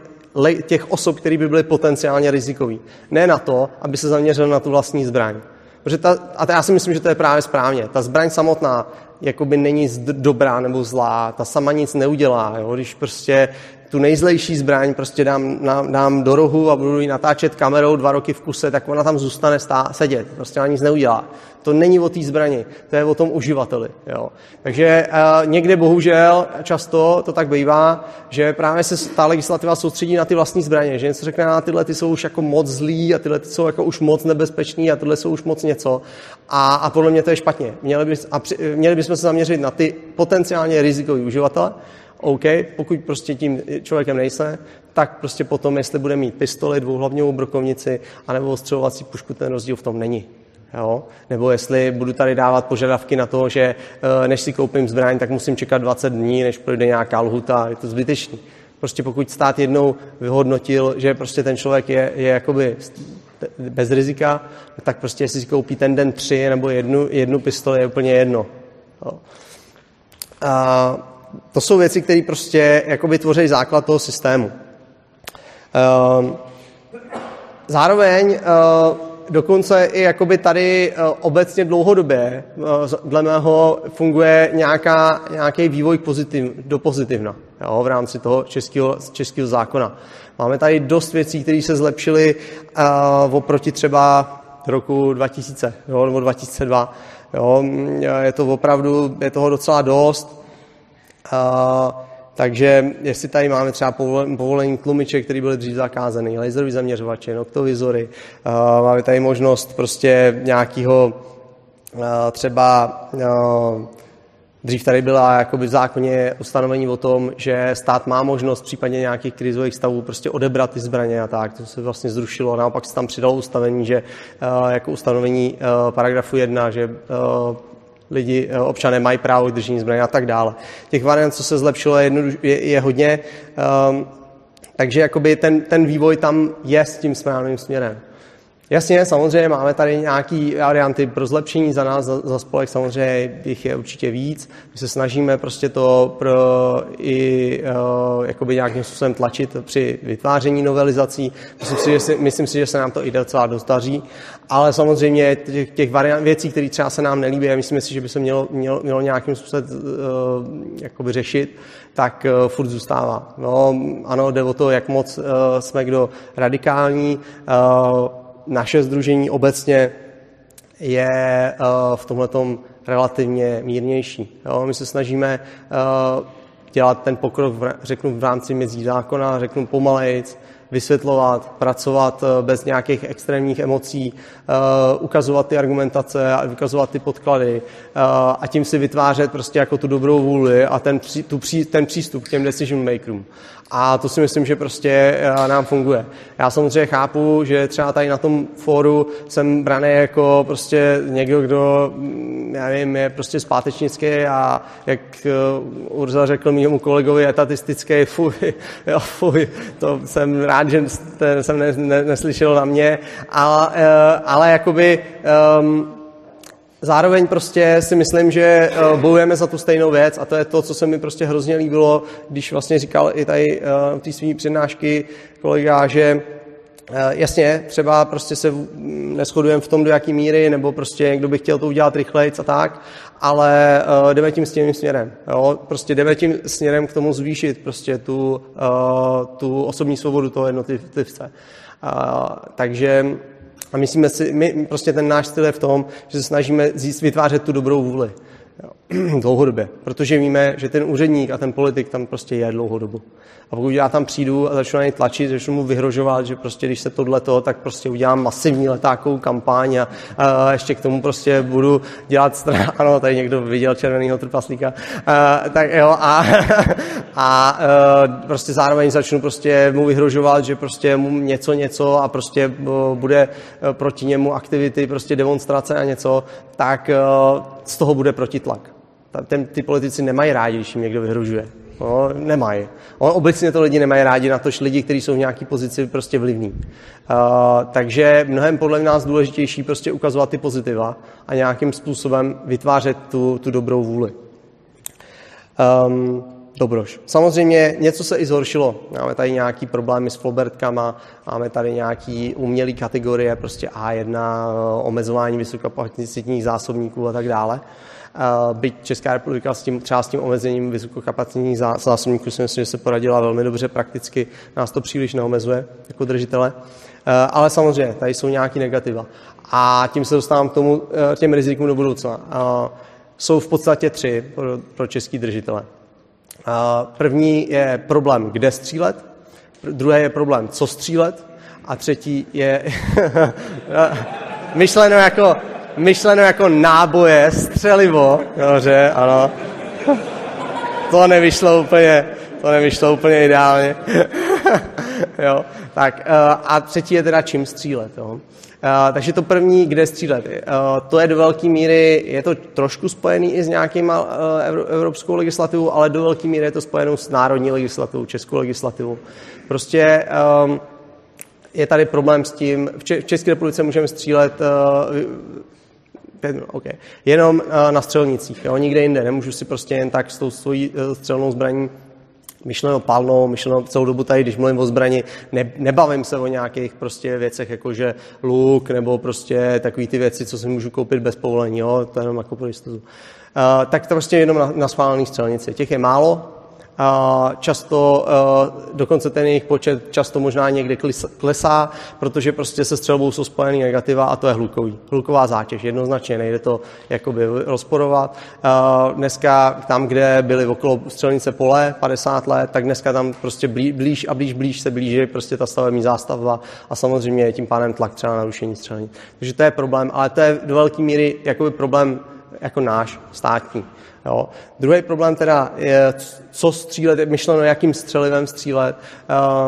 těch osob, které by byly potenciálně rizikový. Ne na to, aby se zaměřil na tu vlastní zbraň. Protože ta, a já si myslím, že to je právě správně. Ta zbraň samotná jakoby není dobrá nebo zlá, ta sama nic neudělá. Jo? Když prostě tu nejzlejší zbraň prostě dám, dám do rohu a budu ji natáčet kamerou dva roky v kuse, tak ona tam zůstane stá, sedět. Prostě ona nic neudělá. To není o té zbrani, to je o tom uživateli. Jo. Takže uh, někde bohužel často to tak bývá, že právě se ta legislativa soustředí na ty vlastní zbraně, že něco řekne, na tyhle ty jsou už jako moc zlí a tyhle ty jsou jako už moc nebezpeční a tyhle jsou už moc něco. A, a podle mě to je špatně. Měli, by, a při, měli bychom se zaměřit na ty potenciálně rizikový uživatele, OK, pokud prostě tím člověkem nejsme, tak prostě potom, jestli bude mít pistoli, dvouhlavňovou brokovnici, anebo ostřelovací pušku, ten rozdíl v tom není. Jo? Nebo jestli budu tady dávat požadavky na to, že eh, než si koupím zbraň, tak musím čekat 20 dní, než projde nějaká lhuta, je to zbytečný. Prostě pokud stát jednou vyhodnotil, že prostě ten člověk je, je jakoby bez rizika, tak prostě jestli si koupí ten den tři nebo jednu, jednu pistoli, je úplně jedno. Jo? A to jsou věci, které prostě jakoby tvoří základ toho systému. Ehm, zároveň eh, dokonce i jakoby tady eh, obecně dlouhodobě, eh, dle mého, funguje nějaká, nějaký vývoj pozitiv, do pozitivna. jo, v rámci toho českého, českého zákona. Máme tady dost věcí, které se zlepšily oproti třeba roku 2000 jo, nebo 2002. Jo, je to opravdu, je toho docela dost. Uh, takže jestli tady máme třeba povolení tlumiče, které byly dřív zakázané, laserový zaměřovače, noktovizory, uh, máme tady možnost prostě nějakého třeba Dřív tady byla jakoby v zákoně ustanovení o tom, že stát má možnost v případě nějakých krizových stavů prostě odebrat ty zbraně a tak. To se vlastně zrušilo. Naopak se tam přidalo ustanovení, že jako ustanovení paragrafu 1, že lidi, eh, občané mají právo k držení zbraně a tak dále. Těch variant, co se zlepšilo, je, je, je hodně. Um, takže jakoby ten, ten vývoj tam je s tím správným směrem. Jasně, samozřejmě máme tady nějaké varianty pro zlepšení za nás, za, za spolek, samozřejmě jich je určitě víc. My se snažíme prostě to pro i uh, jakoby nějakým způsobem tlačit při vytváření novelizací. Myslím si, že se, myslím si, že se nám to i docela dost daří, ale samozřejmě těch, těch variant, věcí, které třeba se nám nelíbí a si, že by se mělo, mělo, mělo nějakým způsobem uh, jakoby řešit, tak uh, furt zůstává. No, ano, jde o to, jak moc uh, jsme kdo radikální, uh, naše združení obecně je eh, v tomhle relativně mírnější. Jo? My se snažíme eh, dělat ten pokrok, řeknu v rámci mezí zákona, řeknu pomalejc, vysvětlovat, pracovat eh, bez nějakých extrémních emocí, ukazovat ty argumentace a ukazovat ty podklady a tím si vytvářet prostě jako tu dobrou vůli a ten, tu, ten přístup k těm decision makerům. A to si myslím, že prostě eh, nám funguje. Já samozřejmě chápu, že třeba tady na tom fóru jsem braný jako prostě někdo, kdo, mm, já nevím, je prostě zpátečnický a jak eh, Urza řekl mému kolegovi, etatistický, fuj, jo, fuj, to jsem rád, že jsem ne, ne, neslyšel na mě, ale, eh, ale jakoby um, Zároveň prostě si myslím, že eh, bojujeme za tu stejnou věc a to je to, co se mi prostě hrozně líbilo, když vlastně říkal i tady uh, té své přednášky kolega, že uh, jasně, třeba prostě se neschodujeme v tom, do jaký míry, nebo prostě někdo by chtěl to udělat rychleji a tak, ale jdeme tím stejným směrem. Jo? Prostě jdeme tím směrem k tomu zvýšit prostě tu, tu osobní svobodu toho jednotlivce. Takže a myslíme si, my, prostě ten náš styl je v tom, že se snažíme vytvářet tu dobrou vůli. Dlouhodobě. Protože víme, že ten úředník a ten politik tam prostě je dlouhodobu. A pokud já tam přijdu a začnu na něj tlačit, začnu mu vyhrožovat, že prostě když se tohle to, tak prostě udělám masivní letákovou kampaň a, a ještě k tomu prostě budu dělat stranu. Ano, tady někdo viděl červeného trpaslíka. A, tak jo, a, a, a prostě zároveň začnu prostě mu vyhrožovat, že prostě mu něco, něco a prostě bude e, proti němu aktivity, prostě demonstrace a něco, tak e, z toho bude protitlak. Ten, ty politici nemají rádi, když jim někdo vyhrožuje. No, nemají. On, obecně to lidi nemají rádi, na tož lidi, kteří jsou v nějaké pozici prostě vlivní. Uh, takže mnohem podle nás důležitější prostě ukazovat ty pozitiva a nějakým způsobem vytvářet tu, tu dobrou vůli. Um, dobroš. Samozřejmě něco se i zhoršilo. Máme tady nějaký problémy s flobertkama, máme tady nějaký umělý kategorie, prostě A1, omezování vysokokapacitních zásobníků a tak dále. Byť Česká republika s tím, třeba s tím omezením vysokokapacitních zásobníků si myslím, že se poradila velmi dobře prakticky, nás to příliš neomezuje jako držitele. Ale samozřejmě, tady jsou nějaké negativa. A tím se dostávám k tomu, těm rizikům do budoucna. Jsou v podstatě tři pro, pro český držitele. První je problém, kde střílet, druhé je problém, co střílet a třetí je myšleno jako myšleno jako náboje, střelivo, dobře, ano. To nevyšlo úplně, to nevyšlo úplně ideálně. jo, tak eh, a třetí je teda čím střílet, jo. Uh, takže to první, kde střílet. Uh, to je do velké míry, je to trošku spojený i s nějakýma uh, evropskou legislativou, ale do velké míry je to spojenou s národní legislativou, českou legislativou. Prostě um, je tady problém s tím, v, v České republice můžeme střílet uh, okay. Jenom na střelnicích, jo, nikde jinde. Nemůžu si prostě jen tak s tou svojí střelnou zbraní myšleno palnou, myšleno celou dobu tady, když mluvím o zbrani, ne, nebavím se o nějakých prostě věcech, jako že luk nebo prostě takové ty věci, co si můžu koupit bez povolení, jo, to je jenom jako pro jistotu. Uh, tak to prostě jenom na, na schválených střelnici. Těch je málo, často dokonce ten jejich počet často možná někde klesá, protože prostě se střelbou jsou spojený negativa a to je hlukový. Hluková zátěž, jednoznačně nejde to jakoby rozporovat. Dneska tam, kde byly okolo střelnice pole 50 let, tak dneska tam prostě blíž a blíž, blíž se blíží prostě ta stavební zástavba a samozřejmě je tím pádem tlak třeba na rušení střelnic. Takže to je problém, ale to je do velké míry jakoby problém jako náš, státní. Jo. Druhý problém teda je, co střílet, je myšleno, jakým střelivem střílet.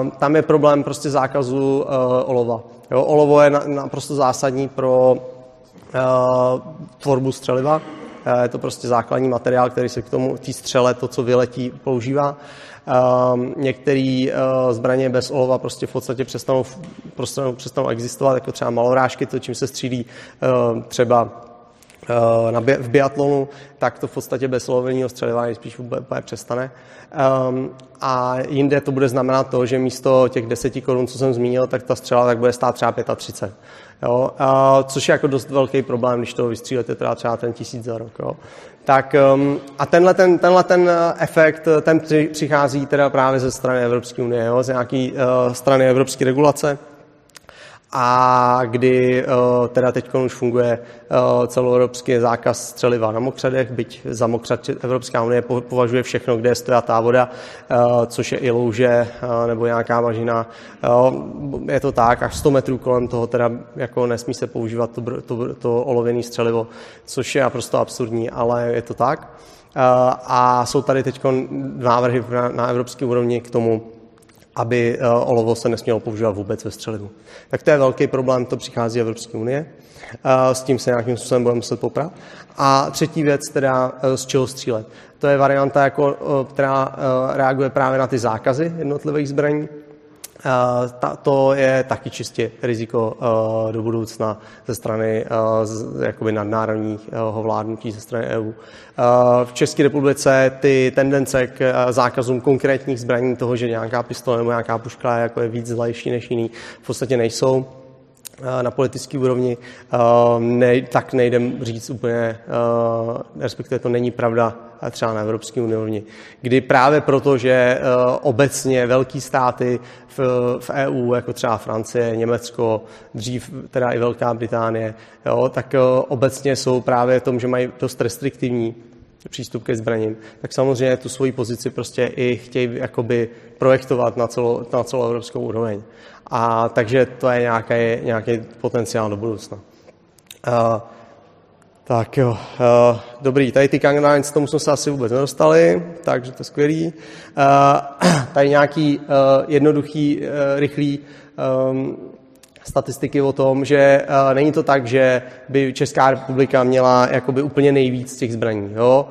Uh, tam je problém prostě zákazu uh, olova. Jo. Olovo je naprosto zásadní pro uh, tvorbu střeliva. Uh, je to prostě základní materiál, který se k tomu, té střele, to, co vyletí, používá. Uh, Některé uh, zbraně bez olova prostě v podstatě přestanou, přestanou, přestanou existovat, jako třeba malorážky, to, čím se střílí uh, třeba Eh, na, v biatlonu, tak to v podstatě bez loveního střelivání spíš úplně přestane. Um, a jinde to bude znamenat to, že místo těch 10 korun, co jsem zmínil, tak ta střela tak bude stát třeba 35. Jo? Uh, což je jako dost velký problém, když to vystřílíte teda třeba ten tisíc za rok. Jo? Tak, um, a tenhle ten, tenhle ten eh, efekt, ten přichází teda právě ze strany Evropské unie, jo? z nějaké uh, strany evropské regulace a kdy uh, teda teď už funguje uh, celoevropský zákaz střeliva na mokřadech, byť za mokřad Evropská unie považuje všechno, kde je stojatá voda, uh, což je i louže nebo nějaká mažina. Je to tak, až 100 metrů kolem toho teda jako nesmí se používat to, to, to olověné střelivo, což je naprosto absurdní, ale je to tak. A jsou tady teď návrhy na, na evropské úrovni k tomu, aby eh, olovo se nesmělo používat vůbec ve střelivu. Tak to je velký problém, to přichází Evropské unie. Eh, s tím se nějakým způsobem budeme muset poprat. A třetí věc, teda eh, z čeho střílet. To je varianta, jako, která reaguje právě na ty zákazy jednotlivých zbraní. To je taky čistě riziko do budoucna ze strany jakoby nadnárodního vládnutí ze strany EU. V České republice ty tendence k zákazům konkrétních zbraní toho, že nějaká pistole nebo nějaká puška jako je víc zlejší než jiný, v podstatě nejsou na politické úrovni, ne, tak nejdem říct úplně, respektive to není pravda třeba na Evropské úrovni, kdy právě proto, že obecně velký státy v, EU, jako třeba Francie, Německo, dřív teda i Velká Británie, jo, tak obecně jsou právě v tom, že mají dost restriktivní přístup ke zbraním, tak samozřejmě tu svoji pozici prostě i chtějí jakoby projektovat na, celo, na celou evropskou úroveň. A takže to je nějaký, nějaký potenciál do budoucna. Uh, tak jo, uh, dobrý, tady ty Kangnines, tomu jsme se asi vůbec nedostali, takže to je skvělý. Uh, tady nějaký uh, jednoduchý, rychlý um, statistiky o tom, že uh, není to tak, že by Česká republika měla jakoby úplně nejvíc těch zbraní. Jo?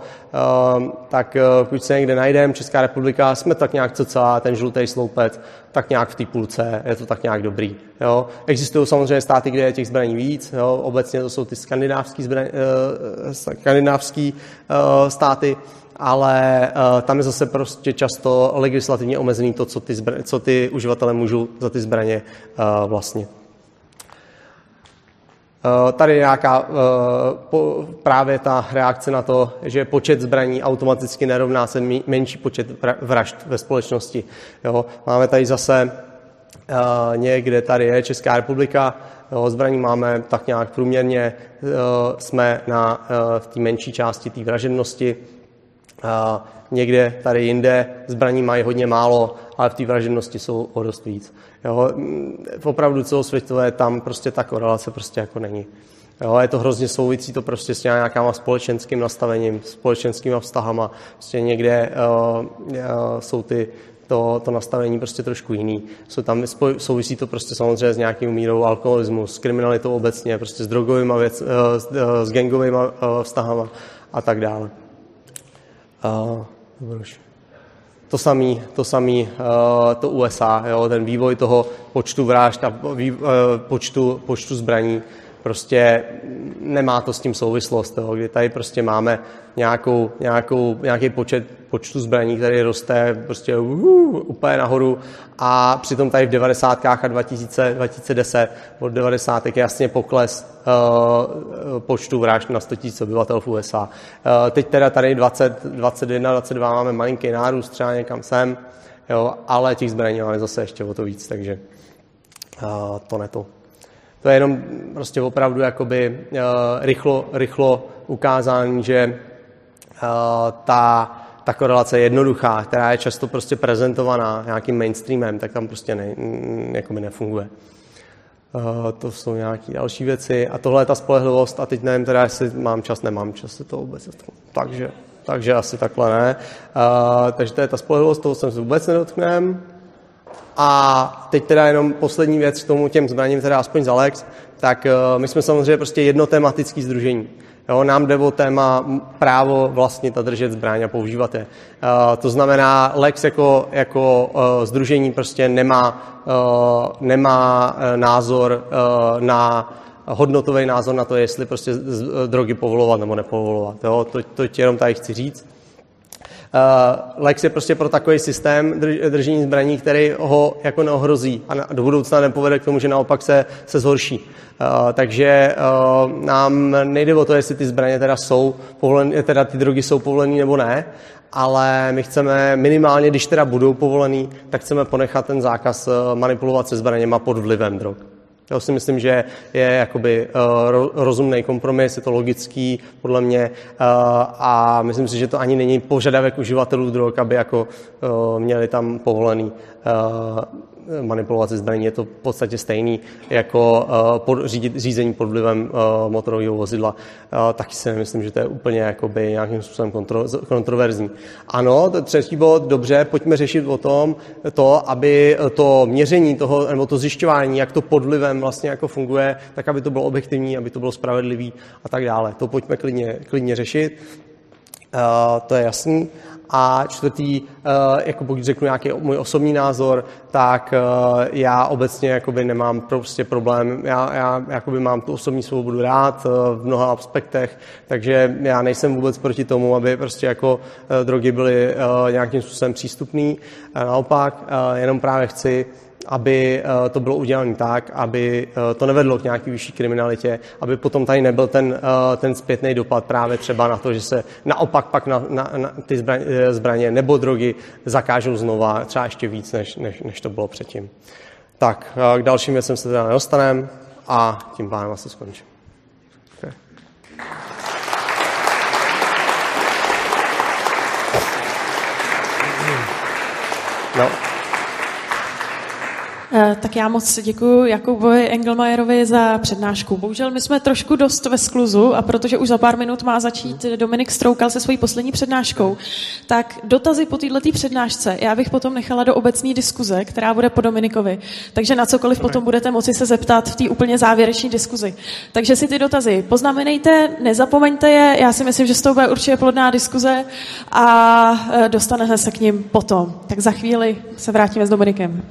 Uh, tak uh, pokud se někde najdeme, Česká republika, jsme tak nějak co celá, ten žlutý sloupec, tak nějak v té půlce, je to tak nějak dobrý. Jo? Existují samozřejmě státy, kde je těch zbraní víc, jo? obecně to jsou ty skandinávský, zbraň, uh, skandinávský uh, státy, ale uh, tam je zase prostě často legislativně omezený to, co ty, co ty uživatelé můžou za ty zbraně uh, vlastně. Eh, tady je nějaká eh, právě ta reakce na to, že počet zbraní automaticky nerovná se menší počet vražd ve společnosti. Jo. Máme tady zase eh, někde tady je Česká republika, jo, zbraní máme tak nějak průměrně, jsme na, v té menší části té vražednosti, někde tady jinde zbraní mají hodně málo, ale v té vražednosti jsou o dost víc. Jo, opravdu celosvětové tam prostě ta korelace prostě jako není. Jo, je to hrozně souvisí to prostě s nějakýma společenským nastavením, společenskými vztahama. Prostě někde uh, uh, jsou ty, to, to nastavení prostě trošku jiný. Jsou tam, souvisí to prostě samozřejmě s nějakým mírou alkoholismu, s kriminalitou obecně, prostě s drogovými věc, uh, s, s gangovými vztahama a tak dále. Uh, to samý, to samý uh, to USA, jo, ten vývoj toho počtu vražd a uh, počtu, počtu zbraní prostě nemá to s tím souvislost, jo, kdy tady prostě máme nějakou, nějakou, nějaký počet počtu zbraní, který roste prostě uh, úplně nahoru a přitom tady v 90. a 2000, 2010 od 90. je jasně pokles uh, počtu vražd na 100 000 obyvatel v USA. Uh, teď teda tady 20, 21, 22 máme malinký nárůst třeba někam sem, jo, ale těch zbraní máme zase ještě o to víc, takže uh, to ne to. To je jenom prostě opravdu jakoby uh, rychlo, rychlo ukázání, že uh, ta, ta korelace je jednoduchá, která je často prostě prezentovaná nějakým mainstreamem, tak tam prostě ne, jakoby nefunguje. Uh, to jsou nějaké další věci. A tohle je ta spolehlivost. A teď nevím teda, jestli mám čas, nemám čas se to vůbec. Takže, takže asi takhle ne. Uh, takže to je ta spolehlivost, toho jsem se vůbec nedotknem. A teď teda jenom poslední věc k tomu těm zbraním, teda aspoň za Lex, tak uh, my jsme samozřejmě prostě jednotematický združení. Jo, nám jde o téma právo vlastnit a držet zbraň a používat je. Uh, to znamená, Lex jako, jako uh, združení prostě nemá, uh, nemá názor uh, na hodnotový názor na to, jestli prostě drogy povolovat nebo nepovolovat. Jo? To, to tě jenom tady chci říct. Uh, Lex je prostě pro takový systém drž, držení zbraní, který ho jako neohrozí a do budoucna nepovede k tomu, že naopak se, se zhorší. Uh, takže uh, nám nejde o to, jestli ty zbraně teda jsou povolené, teda ty drogy jsou povolené nebo ne, ale my chceme minimálně, když teda budou povolený, tak chceme ponechat ten zákaz manipulovat se zbraněma pod vlivem drog. Já si myslím, že je jakoby uh, rozumný kompromis, je to logický podle mě uh, a myslím si, že to ani není požadavek uživatelů drog, aby jako uh, měli tam povolený manipulovat se zbraní. Je to v podstatě stejný jako uh, pod, řídit, řízení pod vlivem uh, motorového vozidla. Taky si nemyslím, že to je úplně jakoby nějakým způsobem kontro, kontroverzní. Ano, třetí bod, dobře, pojďme řešit o tom, to, aby to měření toho, nebo to zjišťování, jak to pod vlivem vlastně jako funguje, tak aby to bylo objektivní, aby to bylo spravedlivý a tak dále. To pojďme klidně, klidně řešit. To je jasný. A čtvrtý, eh, jako pokud řeknu nějaký můj osobní názor, tak eh, já obecně jakoby nemám prostě problém, já, já jakoby mám tu osobní svobodu rád eh, v mnoha aspektech, takže já nejsem vůbec proti tomu, aby prostě jako drogy byly nějakým způsobem přístupné. Naopak, jenom právě chci, aby eh, to bylo udělané tak, aby eh, to nevedlo k nějaké vyšší kriminalitě, aby potom tady nebyl ten, eh, ten zpětný dopad právě třeba na to, že se naopak pak na, na, na ty zbraně, zbraně nebo drogy zakážou znova, třeba ještě víc, než, než, než to bylo předtím. Tak, k dalším věcem se teda nedostaneme a tím pádem asi skončím. Okay. No. Eh, tak já moc děkuji Jakubovi Engelmajerovi za přednášku. Bohužel my jsme trošku dost ve skluzu a protože už za pár minut má začít Dominik Stroukal se svojí poslední přednáškou, tak dotazy po této přednášce já bych potom nechala do obecní diskuze, která bude po Dominikovi. Takže na cokoliv potom budete moci se zeptat v té úplně závěrečné diskuzi. Takže si ty dotazy poznamenejte, nezapomeňte je, já si myslím, že z toho bude určitě plodná diskuze a eh, dostaneme se k ním potom. Tak za chvíli se vrátíme s Dominikem.